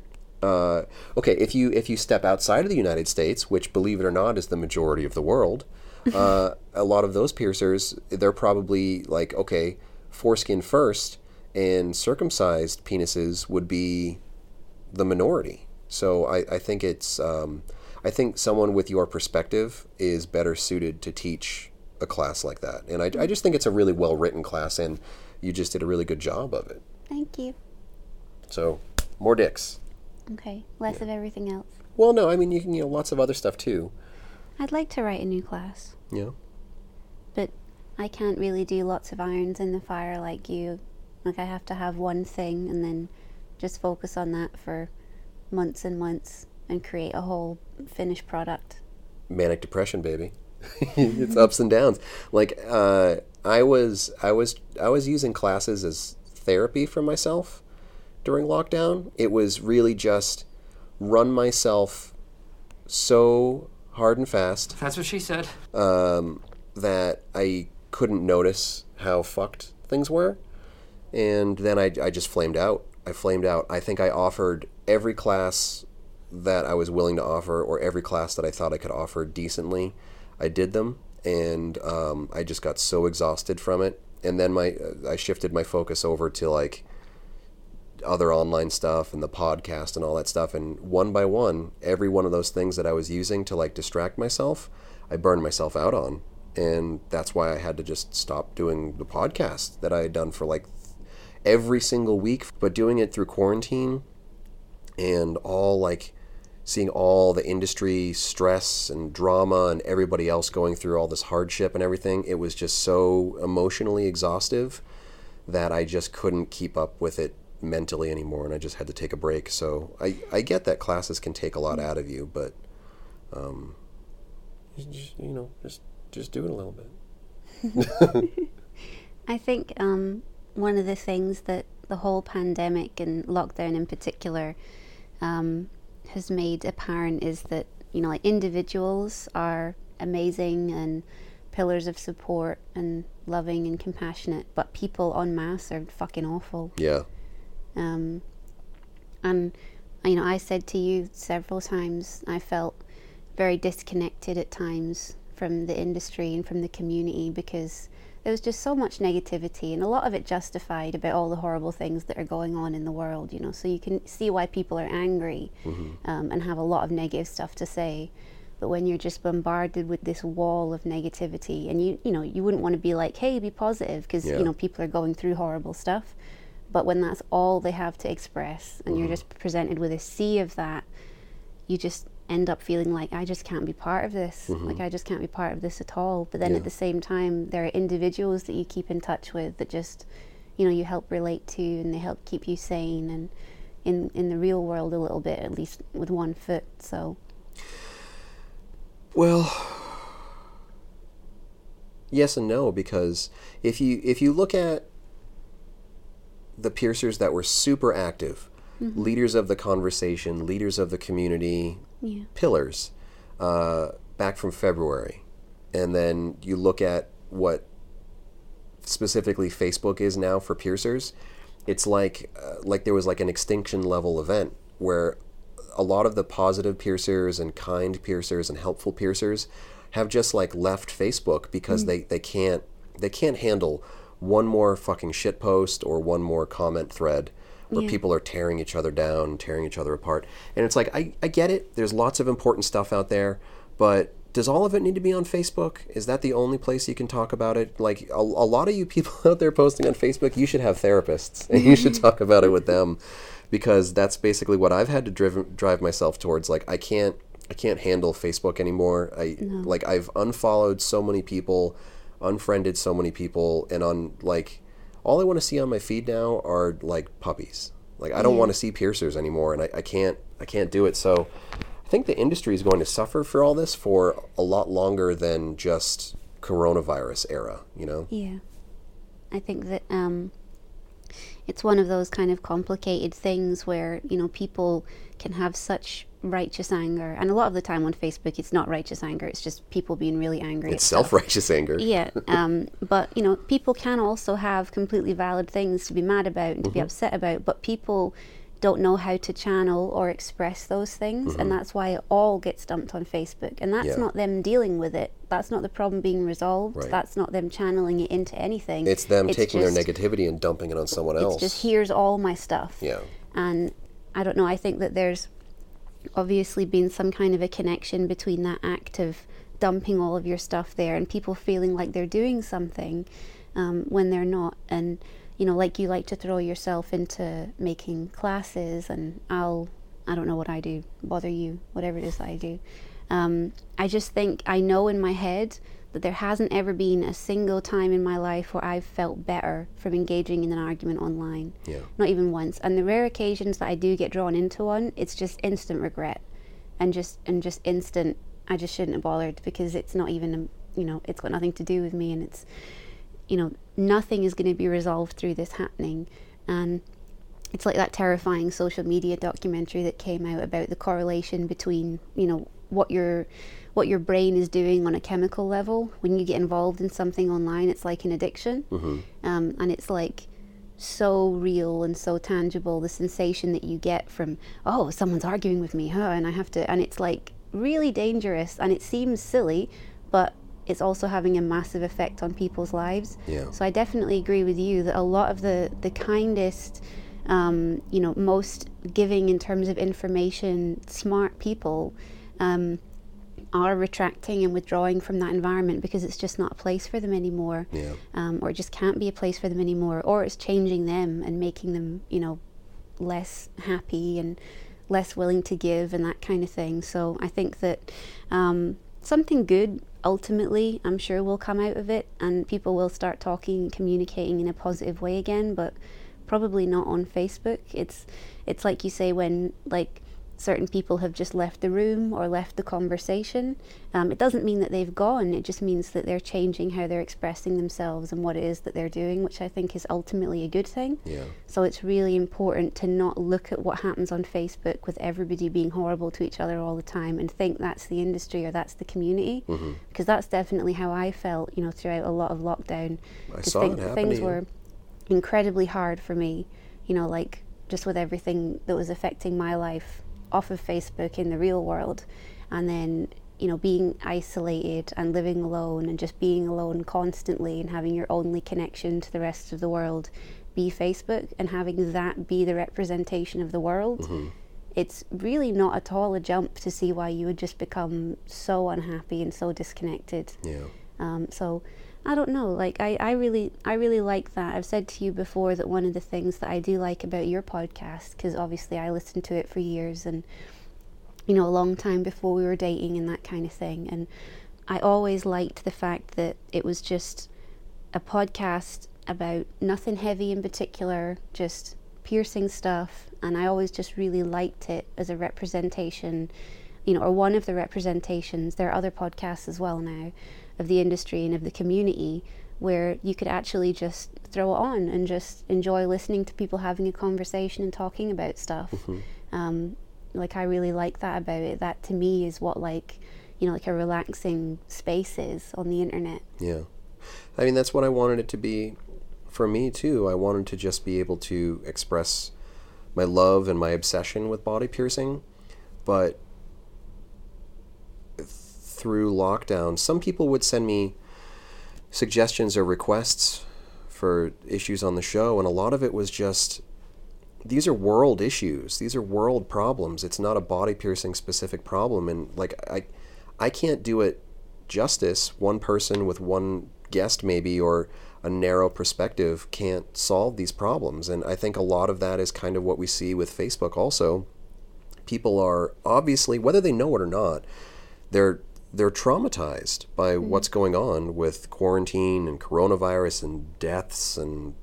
Speaker 2: Uh, okay, if you if you step outside of the United States, which believe it or not is the majority of the world, uh, a lot of those piercers they're probably like okay, foreskin first, and circumcised penises would be the minority. So I, I think it's um, I think someone with your perspective is better suited to teach a class like that. And I, I just think it's a really well written class, and you just did a really good job of it.
Speaker 3: Thank you.
Speaker 2: So more dicks.
Speaker 3: Okay, less of everything else.
Speaker 2: Well, no, I mean you can you know lots of other stuff too.
Speaker 3: I'd like to write a new class,
Speaker 2: Yeah.
Speaker 3: but I can't really do lots of irons in the fire like you. Like I have to have one thing and then just focus on that for months and months and create a whole finished product.
Speaker 2: manic depression baby. *laughs* It's ups and downs. Like uh, i was i was i was using classes as therapy for myself during lockdown. It was really just run myself so hard and fast
Speaker 1: That's what she said.
Speaker 2: um, that i couldn't notice how fucked things were. And then I, I just flamed out i flamed out i think i offered every class that I was willing to offer, or every class that I thought I could offer decently, I did them, and um, I just got so exhausted from it. And then my I shifted my focus over to like other online stuff and the podcast and all that stuff. And one by one, every one of those things that I was using to like distract myself, I burned myself out on, and that's why I had to just stop doing the podcast that I had done for like every single week, but doing it through quarantine and all like seeing all the industry stress and drama and everybody else going through all this hardship and everything, it was just so emotionally exhaustive that I just couldn't keep up with it mentally anymore and I just had to take a break. So I, I get that classes can take a lot out of you, but um, you, just, you know, just just do it a little bit. *laughs*
Speaker 3: I think um, one of the things that the whole pandemic and lockdown in particular um, has made apparent is that you know like individuals are amazing and pillars of support and loving and compassionate, but people en masse are fucking awful.
Speaker 2: Yeah.
Speaker 3: Um, and you know, I said to you several times, I felt very disconnected at times from the industry and from the community because there was just so much negativity and a lot of it justified about all the horrible things that are going on in the world. You know, so you can see why people are angry um, and have a lot of negative stuff to say. But when you're just bombarded with this wall of negativity, and you you know you wouldn't want to be like, hey, be positive, because
Speaker 2: Yeah.
Speaker 3: you know people are going through horrible stuff. But when that's all they have to express, and you're just presented with a sea of that, you just end up feeling like I just can't be part of this. Mm-hmm. Like I just can't be part of this at all. But then
Speaker 2: Yeah.
Speaker 3: at the same time, there are individuals that you keep in touch with that just, you know, you help relate to, and they help keep you sane and in in the real world a little bit, at least with one foot. So
Speaker 2: Well, yes and no because if you if you look at the piercers that were super active, mm-hmm. leaders of the conversation, leaders of the community,
Speaker 3: yeah,
Speaker 2: pillars, uh, back from February, and then you look at what specifically Facebook is now for piercers, it's like uh, like there was like an extinction level event where a lot of the positive piercers and kind piercers and helpful piercers have just like left Facebook because they, they can't they can't handle one more fucking shit post or one more comment thread where
Speaker 3: Yeah.
Speaker 2: people are tearing each other down, tearing each other apart. And it's like I, I get it. There's lots of important stuff out there, but does all of it need to be on Facebook? Is that the only place you can talk about it? Like a, a lot of you people *laughs* out there posting on Facebook, you should have therapists and you should mm-hmm. talk about it with them because that's basically what I've had to drive drive myself towards. Like I can't I can't handle Facebook anymore. I like I've unfollowed so many people, unfriended so many people, and on like all I want to see on my feed now are like puppies. Like I don't want to see piercers anymore, and I, I can't I can't do it. So I think the industry is going to suffer for all this for a lot longer than just coronavirus era. You know?
Speaker 3: yeah. I think that um, it's one of those kind of complicated things where you know people can have such righteous anger. And a lot of the time on facebook it's not righteous anger it's just people being really angry
Speaker 2: it's self-righteous anger.
Speaker 3: Yeah *laughs* um, but you know people can also have completely valid things to be mad about and to mm-hmm. be upset about but people don't know how to channel or express those things mm-hmm. and that's why it all gets dumped on facebook. And that's yeah. not them dealing with it. That's not the problem being resolved. Right. that's not them channeling it into anything.
Speaker 2: It's them it's taking just, their negativity and dumping it on someone else
Speaker 3: it's just here's all my stuff.
Speaker 2: Yeah.
Speaker 3: And i don't know i think that there's obviously been some kind of a connection between that act of dumping all of your stuff there and people feeling like they're doing something um, when they're not and you know, like you like to throw yourself into making classes, and I'll, I don't know what I do, bother you, whatever it is I do. Um, I just think I know in my head that there hasn't ever been a single time in my life where I've felt better from engaging in an argument online.
Speaker 2: Yeah.
Speaker 3: Not even once. And the rare occasions that I do get drawn into one, it's just instant regret, and just and just instant. I just shouldn't have bothered because it's not even, um, you know, it's got nothing to do with me, and it's you know, nothing is going to be resolved through this happening. And it's like that terrifying social media documentary that came out about the correlation between, you know, what your what your brain is doing on a chemical level when you get involved in something online. It's like an addiction,
Speaker 2: mm-hmm.
Speaker 3: um, and it's like so real and so tangible. The sensation that you get from oh, someone's arguing with me, huh? And I have to, and it's like really dangerous, and it seems silly, but it's also having a massive effect on people's lives.
Speaker 2: Yeah.
Speaker 3: So I definitely agree with you that a lot of the the kindest, um, you know, most giving in terms of information, smart people. Um, are retracting and withdrawing from that environment because it's just not a place for them anymore,
Speaker 2: yeah.
Speaker 3: um, or it just can't be a place for them anymore, or it's changing them and making them, you know, less happy and less willing to give and that kind of thing. So I think that um, something good ultimately I'm sure will come out of it and people will start talking and communicating in a positive way again but probably not on Facebook it's it's like you say when like certain people have just left the room or left the conversation. Um, it doesn't mean that they've gone, it just means that they're changing how they're expressing themselves and what it is that they're doing, which I think is ultimately a good thing.
Speaker 2: Yeah.
Speaker 3: So it's really important to not look at what happens on Facebook with everybody being horrible to each other all the time and think that's the industry or that's the community.
Speaker 2: Mm-hmm.
Speaker 3: Because that's definitely how I felt, you know, throughout a lot of lockdown.
Speaker 2: I saw think
Speaker 3: it things were incredibly hard for me, you know, like just with everything that was affecting my life off of Facebook in the real world, and then you know being isolated and living alone and just being alone constantly and having your only connection to the rest of the world be Facebook and having that be the representation of the world.
Speaker 2: Mm-hmm.
Speaker 3: It's really not at all a jump to see why you would just become so unhappy and so disconnected.
Speaker 2: Yeah.
Speaker 3: Um, so I don't know. Like I, I really, I really like that. I've said to you before that one of the things that I do like about your podcast, because obviously I listened to it for years and, you know, a long time before we were dating and that kind of thing. And I always liked the fact that it was just a podcast about nothing heavy in particular, just piercing stuff. And I always just really liked it as a representation, you know, or one of the representations. There are other podcasts as well now of the industry and of the community where you could actually just throw it on and just enjoy listening to people having a conversation and talking about stuff.
Speaker 2: Mm-hmm.
Speaker 3: Um, like I really like that about it. That to me is what like you know like a relaxing space is on the internet.
Speaker 2: Yeah, I mean that's what I wanted it to be for me too. I wanted to just be able to express my love and my obsession with body piercing, but through lockdown, some people would send me suggestions or requests for issues on the show, and a lot of it was just these are world issues. These are world problems. It's not a body piercing specific problem, and like I, I can't do it justice. One person with one guest, maybe, or a narrow perspective can't solve these problems. And I think a lot of that is kind of what we see with Facebook also. People are obviously, whether they know it or not, they're they're traumatized by mm-hmm. what's going on with quarantine and coronavirus and deaths and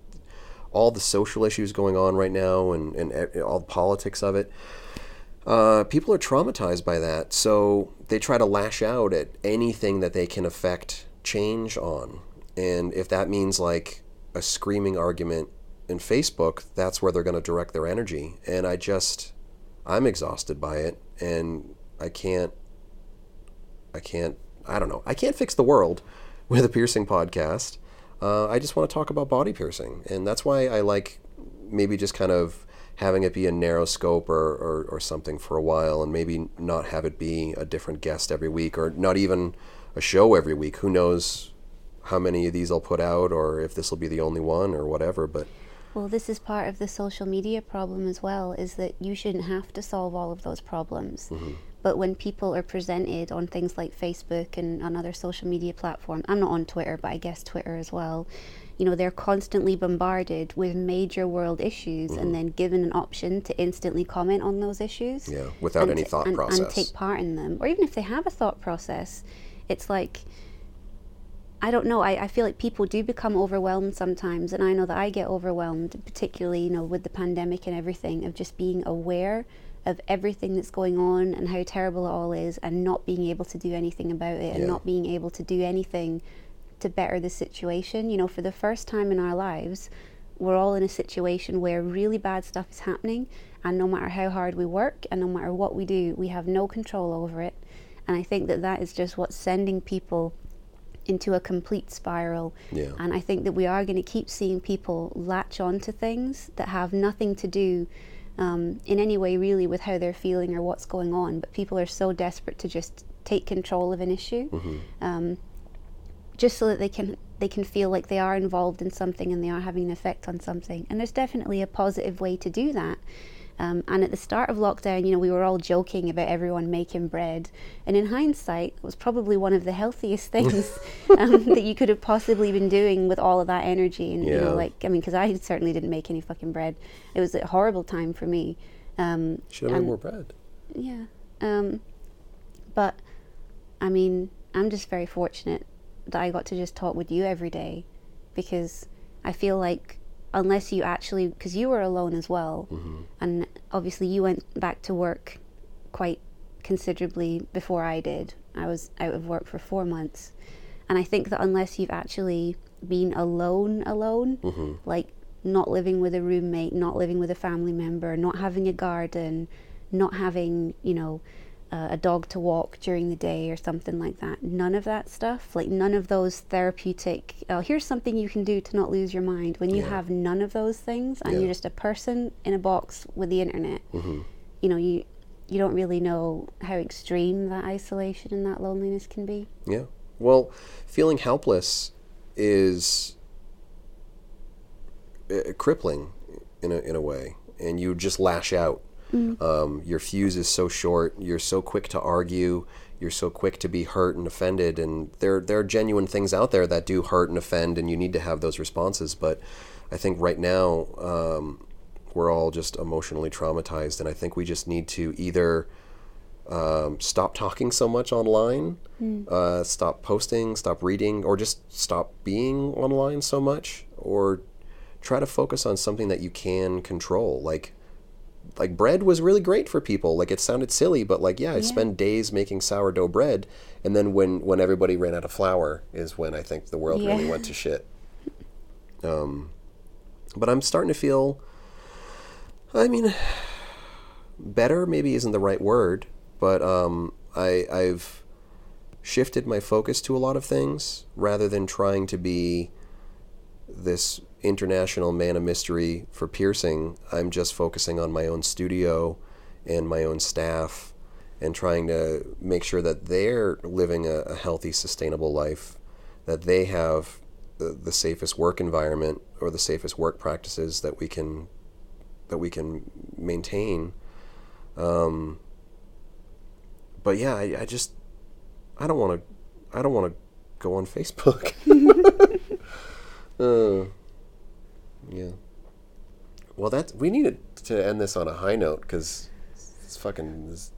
Speaker 2: all the social issues going on right now and, and, all the politics of it. Uh, people are traumatized by that, so they try to lash out at anything that they can affect change on. And if that means like a screaming argument in Facebook, that's where they're going to direct their energy. And I just, I'm exhausted by it, and I can't, I can't, I don't know, I can't fix the world *laughs* with a piercing podcast. Uh, I just want to talk about body piercing, and that's why I like maybe just kind of having it be a narrow scope or, or, or something for a while, and maybe not have it be a different guest every week, or not even a show every week. Who knows how many of these I'll put out, or if this will be the only one, or whatever. But
Speaker 3: Well, this is part of the social media problem as well, is that you shouldn't have to solve all of those problems. But when people are presented on things like Facebook and on other social media platforms, I'm not on Twitter, but I guess Twitter as well, you know, they're constantly bombarded with major world issues and mm-hmm. then given an option to instantly comment on those issues.
Speaker 2: Yeah, without any
Speaker 3: to-
Speaker 2: thought
Speaker 3: and,
Speaker 2: process.
Speaker 3: And take part in them. Or even if they have a thought process, it's like, I don't know. I, I feel like people do become overwhelmed sometimes, and I know that I get overwhelmed, particularly you know with the pandemic and everything, of just being aware of everything that's going on and how terrible it all is, and not being able to do anything about it,
Speaker 2: Yeah.
Speaker 3: and not being able to do anything to better the situation. You know, for the first time in our lives, we're all in a situation where really bad stuff is happening, and no matter how hard we work and no matter what we do, we have no control over it. And I think that that is just what's sending people into a complete spiral.
Speaker 2: Yeah.
Speaker 3: And I think that we are going to keep seeing people latch on to things that have nothing to do um, in any way really with how they're feeling or what's going on. But people are so desperate to just take control of an issue, um, just so that they can they can feel like they are involved in something and they are having an effect on something. And there's definitely a positive way to do that. Um, and at the start of lockdown, you know, we were all joking about everyone making bread. And in hindsight, it was probably one of the healthiest *laughs* things *laughs* um, that you could have possibly been doing with all of that energy. And, you know, like, I mean, because I certainly didn't make any fucking bread. It was a horrible time for me. Um,
Speaker 2: should have made more bread.
Speaker 3: yeah. Um, but I mean, I'm just very fortunate that I got to just talk with you every day because I feel like unless you actually, because you were alone as well, mm-hmm. and obviously you went back to work quite considerably before I did. I was out of work for four months. And I think that unless you've actually been alone, alone, mm-hmm. like not living with a roommate, not living with a family member, not having a garden, not having, you know, uh, a dog to walk during the day or something like that. None of that stuff, like none of those therapeutic, oh, here's something you can do to not lose your mind. When you
Speaker 2: Yeah.
Speaker 3: have none of those things and
Speaker 2: Yeah.
Speaker 3: you're just a person in a box with the internet, you know, you you don't really know how extreme that isolation and that loneliness can be.
Speaker 2: Yeah. Well, feeling helpless is uh, crippling in a, in a way, and you just lash out. Um, your fuse is so short. You're so quick to argue. You're so quick to be hurt and offended. And there, there are genuine things out there that do hurt and offend, and you need to have those responses. But I think right now um, we're all just emotionally traumatized, and I think we just need to either um, stop talking so much online, uh, stop posting, stop reading, or just stop being online so much, or try to focus on something that you can control. Like, like bread was really great for people. Like it sounded silly, but like yeah, I spend days making sourdough bread, and then when when everybody ran out of flour is when I think the world really went to shit. Um, but I'm starting to feel. I mean, better maybe isn't the right word, but um, I, I've shifted my focus to a lot of things rather than trying to be this international man of mystery for piercing. I'm just focusing on my own studio and my own staff and trying to make sure that they're living a, a healthy, sustainable life, that they have the, the safest work environment or the safest work practices that we can that we can maintain. Um, but yeah, I, I just I don't want to I don't want to go on Facebook. *laughs* uh, yeah. Well, that's we needed to end this on a high note because it's fucking this is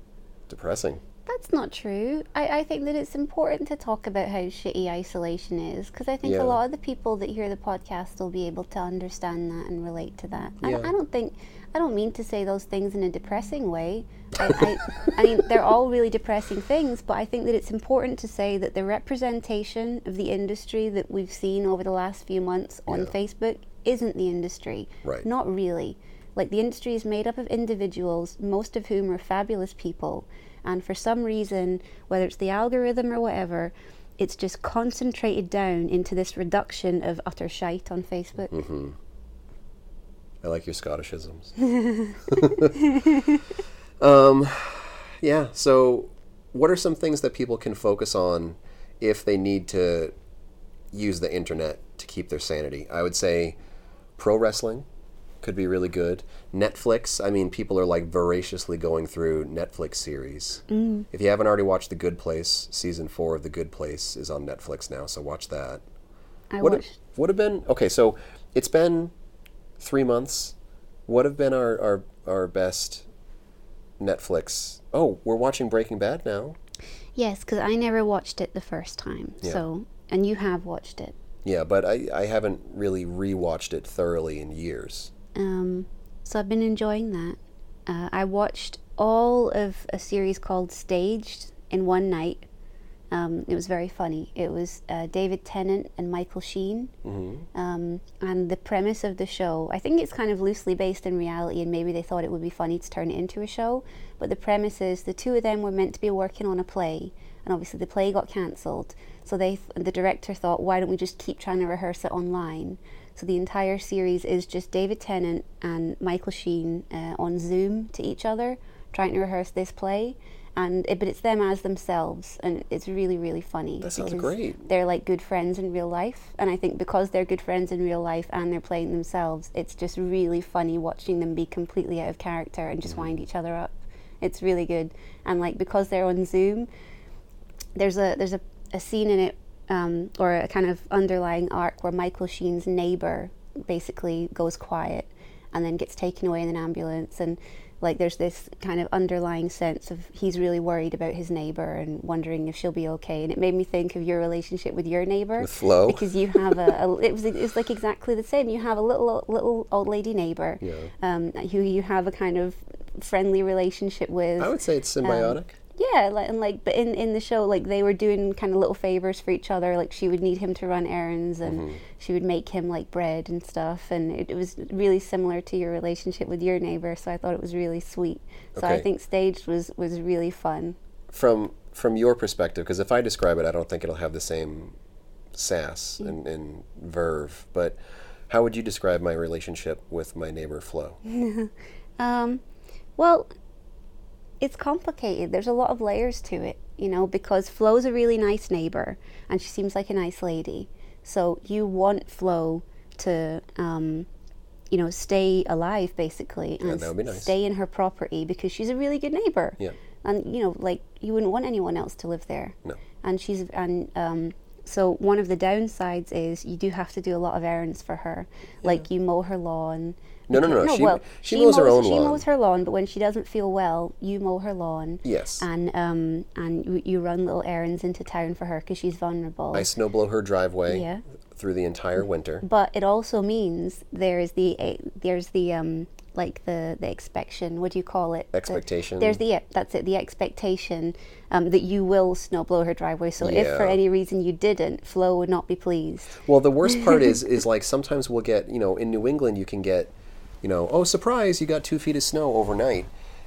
Speaker 2: depressing.
Speaker 3: That's not true. I, I think that it's important to talk about how shitty isolation is because I think
Speaker 2: Yeah.
Speaker 3: a lot of the people that hear the podcast will be able to understand that and relate to that. I, I don't think, I don't mean to say those things in a depressing way. I, I, I mean, they're all really depressing things, but I think that it's important to say that the representation of the industry that we've seen over the last few months on
Speaker 2: Yeah.
Speaker 3: Facebook isn't the industry.
Speaker 2: Right.
Speaker 3: Not really. Like the industry is made up of individuals, most of whom are fabulous people, and for some reason, whether it's the algorithm or whatever, it's just concentrated down into this reduction of utter shite on Facebook.
Speaker 2: Mm-hmm. I like your Scottishisms. *laughs* *laughs* um, yeah. So, what are some things that people can focus on if they need to use the internet to keep their sanity? I would say pro wrestling could be really good. Netflix. I mean, people are like voraciously going through Netflix series. Mm. If you haven't already watched The Good Place, season four of The Good Place is on Netflix now, so watch that.
Speaker 3: I
Speaker 2: What
Speaker 3: watched.
Speaker 2: have, would have been okay? So it's been three months. What have been our, our our best Netflix? Oh, we're watching Breaking Bad now.
Speaker 3: Yes, because I never watched it the first time.
Speaker 2: Yeah.
Speaker 3: So, and you have watched it.
Speaker 2: Yeah, but I, I haven't really rewatched it thoroughly in years.
Speaker 3: Um, so I've been enjoying that. Uh, I watched all of a series called Staged in one night. Um, it was very funny. It was uh, David Tennant and Michael Sheen. Um, and the premise of the show, I think it's kind of loosely based in reality, and maybe they thought it would be funny to turn it into a show. But the premise is the two of them were meant to be working on a play, and obviously the play got cancelled. So they, th- the director thought, why don't we just keep trying to rehearse it online? So the entire series is just David Tennant and Michael Sheen uh, on Zoom to each other, trying to rehearse this play. And it, but it's them as themselves, and it's really really funny.
Speaker 2: That sounds
Speaker 3: because
Speaker 2: great.
Speaker 3: They're like good friends in real life, and I think because they're good friends in real life and they're playing themselves, it's just really funny watching them be completely out of character and just
Speaker 2: Mm-hmm.
Speaker 3: wind each other up. It's really good, and like because they're on Zoom, there's a there's a, a scene in it um, or a kind of underlying arc where Michael Sheen's neighbor basically goes quiet and then gets taken away in an ambulance and like there's this kind of underlying sense of he's really worried about his neighbor and wondering if she'll be okay and it made me think of your relationship with your neighbor
Speaker 2: With Flo?
Speaker 3: because you have a, a it was it was like exactly the same you have a little little old lady neighbor
Speaker 2: Yeah.
Speaker 3: um, who you have a kind of friendly relationship with
Speaker 2: I would say it's symbiotic.
Speaker 3: Yeah, like, and like, but in, in the show, like they were doing kind of little favors for each other. Like she would need him to run errands, and
Speaker 2: Mm-hmm.
Speaker 3: she would make him like bread and stuff. And it, it was really similar to your relationship with your neighbor. So I thought it was really sweet. So I think staged was was really fun.
Speaker 2: from from your perspective, because if I describe it, I don't think it'll have the same sass
Speaker 3: Mm.
Speaker 2: and, and verve. But how would you describe my relationship with my neighbor Flo? *laughs*
Speaker 3: Um, well, it's complicated. There's a lot of layers to it, you know, because Flo's a really nice neighbor and she seems like a nice lady. So you want Flo to, um, you know, stay alive basically and
Speaker 2: be nice.
Speaker 3: stay in her property because she's a really good neighbor.
Speaker 2: Yeah.
Speaker 3: And you know, like you wouldn't want anyone else to live there.
Speaker 2: No.
Speaker 3: And she's and um, so one of the downsides is you do have to do a lot of errands for her, like you mow her lawn.
Speaker 2: No, no, no,
Speaker 3: because-
Speaker 2: she-
Speaker 3: well,
Speaker 2: she mows her own
Speaker 3: She
Speaker 2: lawn.
Speaker 3: mows her lawn, but when she doesn't feel well, you mow her lawn.
Speaker 2: Yes.
Speaker 3: And um and you, you run little errands into town for her because she's vulnerable.
Speaker 2: I snowblow her driveway
Speaker 3: Yeah.
Speaker 2: through the entire winter.
Speaker 3: But it also means there's the eh, there's the um like the the expectation. What do you call it? The-
Speaker 2: Expectation.
Speaker 3: there's the yeah, that's it. The expectation um, that you will snowblow her driveway. So if for any reason you didn't, Flo would not be pleased.
Speaker 2: Well, the worst part *laughs* is is like sometimes we'll get you know in New England you can get you know oh surprise you got two feet of snow overnight,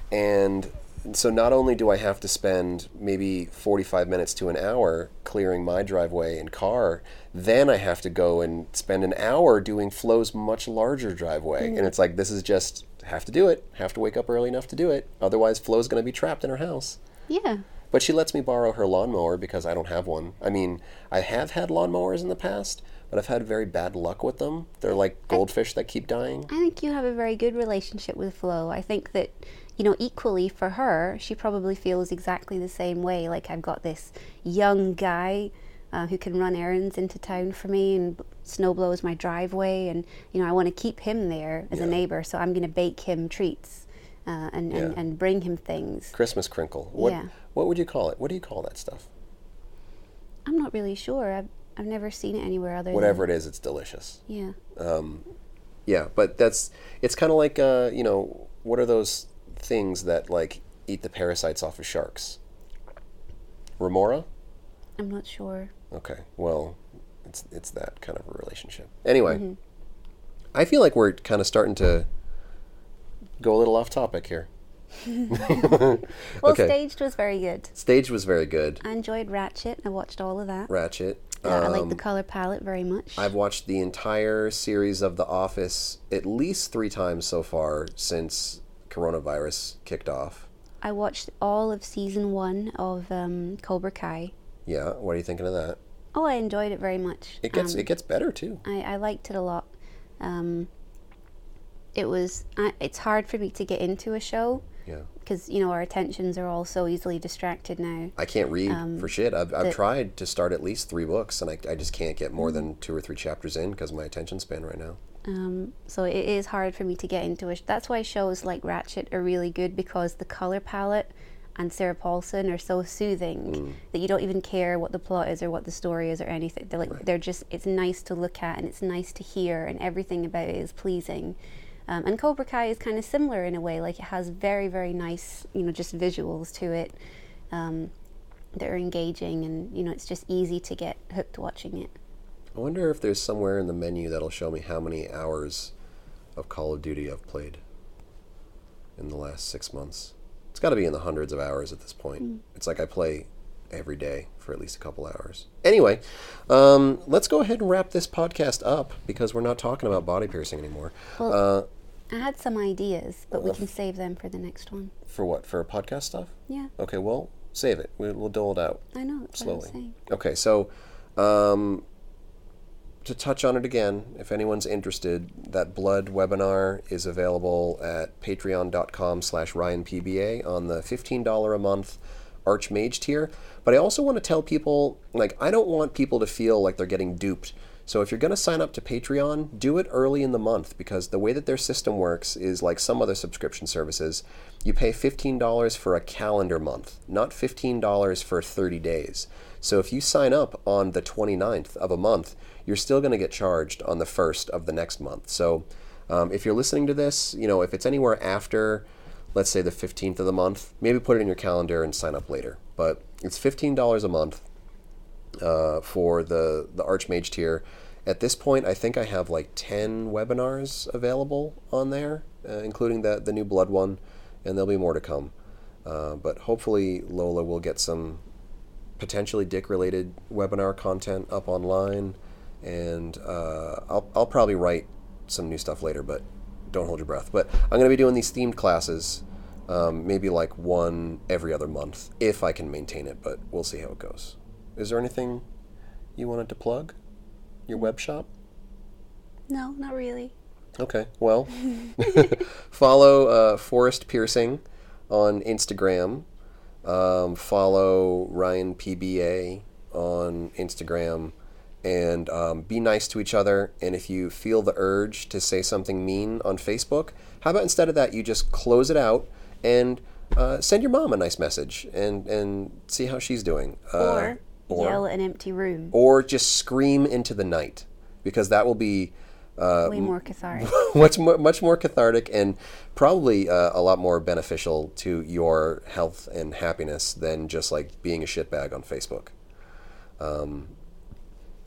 Speaker 2: and so not only do I have to spend maybe forty five minutes to an hour clearing my driveway and car, then I have to go and spend an hour doing Flo's much larger driveway, mm-hmm. and it's like this is just have to do it, have to wake up early enough to do it, otherwise Flo's going to be trapped in her house.
Speaker 3: Yeah.
Speaker 2: But she lets me borrow her lawnmower because I don't have one. I mean, I have had lawnmowers in the past, but I've had very bad luck with them. They're like goldfish that keep dying.
Speaker 3: I think you have a very good relationship with Flo. I think that, you know, equally for her, she probably feels exactly the same way. Like, I've got this young guy uh, who can run errands into town for me and snow blows my driveway. And, you know, I want to keep him there as
Speaker 2: Yeah.
Speaker 3: a neighbor. So I'm going to bake him treats uh, and, and,
Speaker 2: Yeah.
Speaker 3: and bring him things.
Speaker 2: Christmas crinkle. What,
Speaker 3: Yeah.
Speaker 2: what would you call it? What do you call that stuff?
Speaker 3: I'm not really sure. I've, I've never seen it anywhere other
Speaker 2: Whatever it is, it's delicious.
Speaker 3: Yeah.
Speaker 2: Yeah, but that's it's kind of like uh, you know what are those things that like eat the parasites off of sharks? Remora.
Speaker 3: I'm not sure.
Speaker 2: Okay, well, it's it's that kind of a relationship. Anyway, I feel like we're kind of starting to go a little off topic here. *laughs*
Speaker 3: Well, *laughs*
Speaker 2: Okay.
Speaker 3: Staged was very good.
Speaker 2: Stage was very good.
Speaker 3: I enjoyed Ratched. I watched all of that.
Speaker 2: Ratched.
Speaker 3: Uh, I like
Speaker 2: Um,
Speaker 3: the color palette very much.
Speaker 2: I've watched the entire series of The Office at least three times so far since coronavirus kicked off.
Speaker 3: I watched all of season one of um, Cobra Kai.
Speaker 2: Yeah, what are you thinking of that?
Speaker 3: Oh, I enjoyed it very much.
Speaker 2: It gets
Speaker 3: Um,
Speaker 2: it gets better too.
Speaker 3: I, I liked it a lot. Um, it was. I, it's hard for me to get into a show
Speaker 2: Yeah.
Speaker 3: because you know our attentions are all so easily distracted now.
Speaker 2: I can't read
Speaker 3: Um,
Speaker 2: for shit. I've, I've tried to start at least three books, and I, I just can't get
Speaker 3: Mm.
Speaker 2: more than two or three chapters in because my attention span right now.
Speaker 3: Um, so it is hard for me to get into it. That's why shows like Ratched are really good because the color palette and Sarah Paulson are so soothing
Speaker 2: Mm.
Speaker 3: that you don't even care what the plot is or what the story is or anything. They're like they're just it's nice to look at and it's nice to hear and everything about it is pleasing. Um, and Cobra Kai is kind of similar in a way. Like it has very very nice you know just visuals to it um, that are engaging and you know it's just easy to get hooked watching it.
Speaker 2: I wonder if there's somewhere in the menu that'll show me how many hours of Call of Duty I've played in the last six months. It's got to be in the hundreds of hours at this point. It's like I play every day for at least a couple hours. Anyway, um, let's go ahead and wrap this podcast up because we're not talking about body piercing anymore.
Speaker 3: Well,
Speaker 2: Uh,
Speaker 3: I had some ideas, but we can save them for the next one.
Speaker 2: for what? For podcast stuff?
Speaker 3: Yeah,
Speaker 2: Okay, well, save it. We'll, we'll dole it out.
Speaker 3: I know. That's what I'm
Speaker 2: slowly. Okay, so um, to touch on it again, if anyone's interested, that blood webinar is available at patreon.com slash ryanpba on the $15 a month Archmage tier. But I also want to tell people, like, I don't want people to feel like they're getting duped. So if you're going to sign up to Patreon, do it early in the month because the way that their system works is like some other subscription services. You pay $15 for a calendar month, not $15 for 30 days. So if you sign up on the 29th of a month, you're still going to get charged on the first of the next month. So um, if you're listening to this, you know, if it's anywhere after, let's say the 15th of the month, maybe put it in your calendar and sign up later. But it's $15 a month uh, for the the Archmage tier. At this point, I think I have like ten webinars available on there, uh, including the the new Blood one, and there'll be more to come. Uh, but hopefully, Lola will get some potentially dick related webinar content up online, and uh, I'll I'll probably write some new stuff later, but don't hold your breath. But I'm going to be doing these themed classes, um, maybe like one every other month, if I can maintain it. But we'll see how it goes. Is there anything you wanted to plug? Your web shop?
Speaker 3: No, not really.
Speaker 2: Okay, well, *laughs* *laughs* follow uh, Forest Piercing on Instagram. Um, follow Ryan PBA on Instagram, and um, be nice to each other. And if you feel the urge to say something mean on Facebook, how about instead of that, you just close it out and uh, send your mom a nice message and and see how she's doing. Uh,
Speaker 3: Or, yell at an empty room.
Speaker 2: or just scream into the night because that will be uh,
Speaker 3: Way more cathartic. *laughs*
Speaker 2: much more, much more cathartic and probably uh, a lot more beneficial to your health and happiness than just like being a shitbag on Facebook. Um,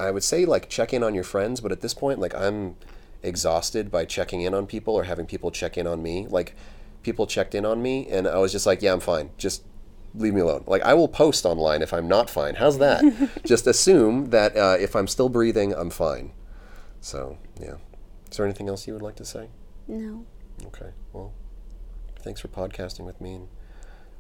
Speaker 2: I would say like check in on your friends, but at this point, like I'm exhausted by checking in on people or having people check in on me. Like people checked in on me, and I was just like, yeah, I'm fine. Just leave me alone. Like I will post online if I'm not fine. How's that? *laughs* just assume that uh, if I'm still breathing, I'm fine. So yeah. Is there anything else you would like to say?
Speaker 3: no.
Speaker 2: Okay. Well, thanks for podcasting with me. And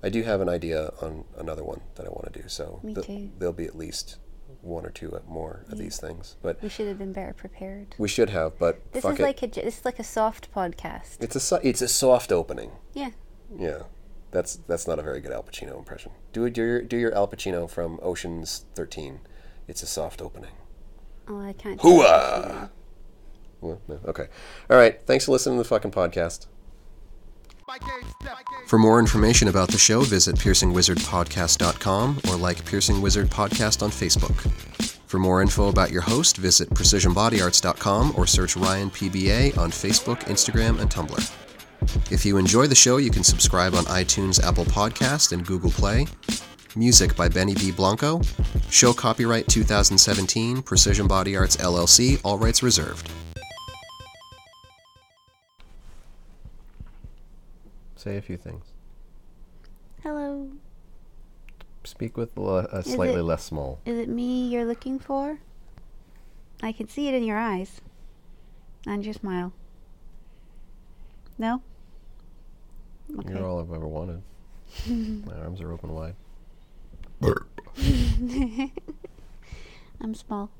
Speaker 2: I do have an idea on another one that I want to do. So
Speaker 3: Me
Speaker 2: th-
Speaker 3: too.
Speaker 2: there'll be at least one or two more of these things. But
Speaker 3: We should have been better prepared.
Speaker 2: we should have. But
Speaker 3: This is
Speaker 2: it.
Speaker 3: like a this is like a soft podcast.
Speaker 2: it's a so- it's a soft opening.
Speaker 3: Yeah.
Speaker 2: Yeah. That's that's not a very good Al Pacino impression. Do it. Do your do your Al Pacino from Ocean's Thirteen. It's a soft opening.
Speaker 3: Oh, I can't. do
Speaker 2: Hooah! Well, no. Okay. All right. Thanks for listening to the fucking podcast. For more information about the show, visit piercingwizardpodcast.com or like Piercing Wizard Podcast on Facebook. For more info about your host, visit precisionbodyarts.com or search Ryan PBA on Facebook, Instagram, and Tumblr. If you enjoy the show, you can subscribe on iTunes, Apple Podcast, and Google Play. Music by Benny B. Blanco. Show copyright 2017, Precision Body Arts LLC, all rights reserved. Say a few things.
Speaker 3: Hello.
Speaker 2: Speak with a slightly
Speaker 3: it,
Speaker 2: less small.
Speaker 3: Is it me you're looking for? I can see it in your eyes. And your smile. No? Okay.
Speaker 2: You're all I've ever wanted. *laughs* My arms are open wide. *laughs*
Speaker 3: I'm small.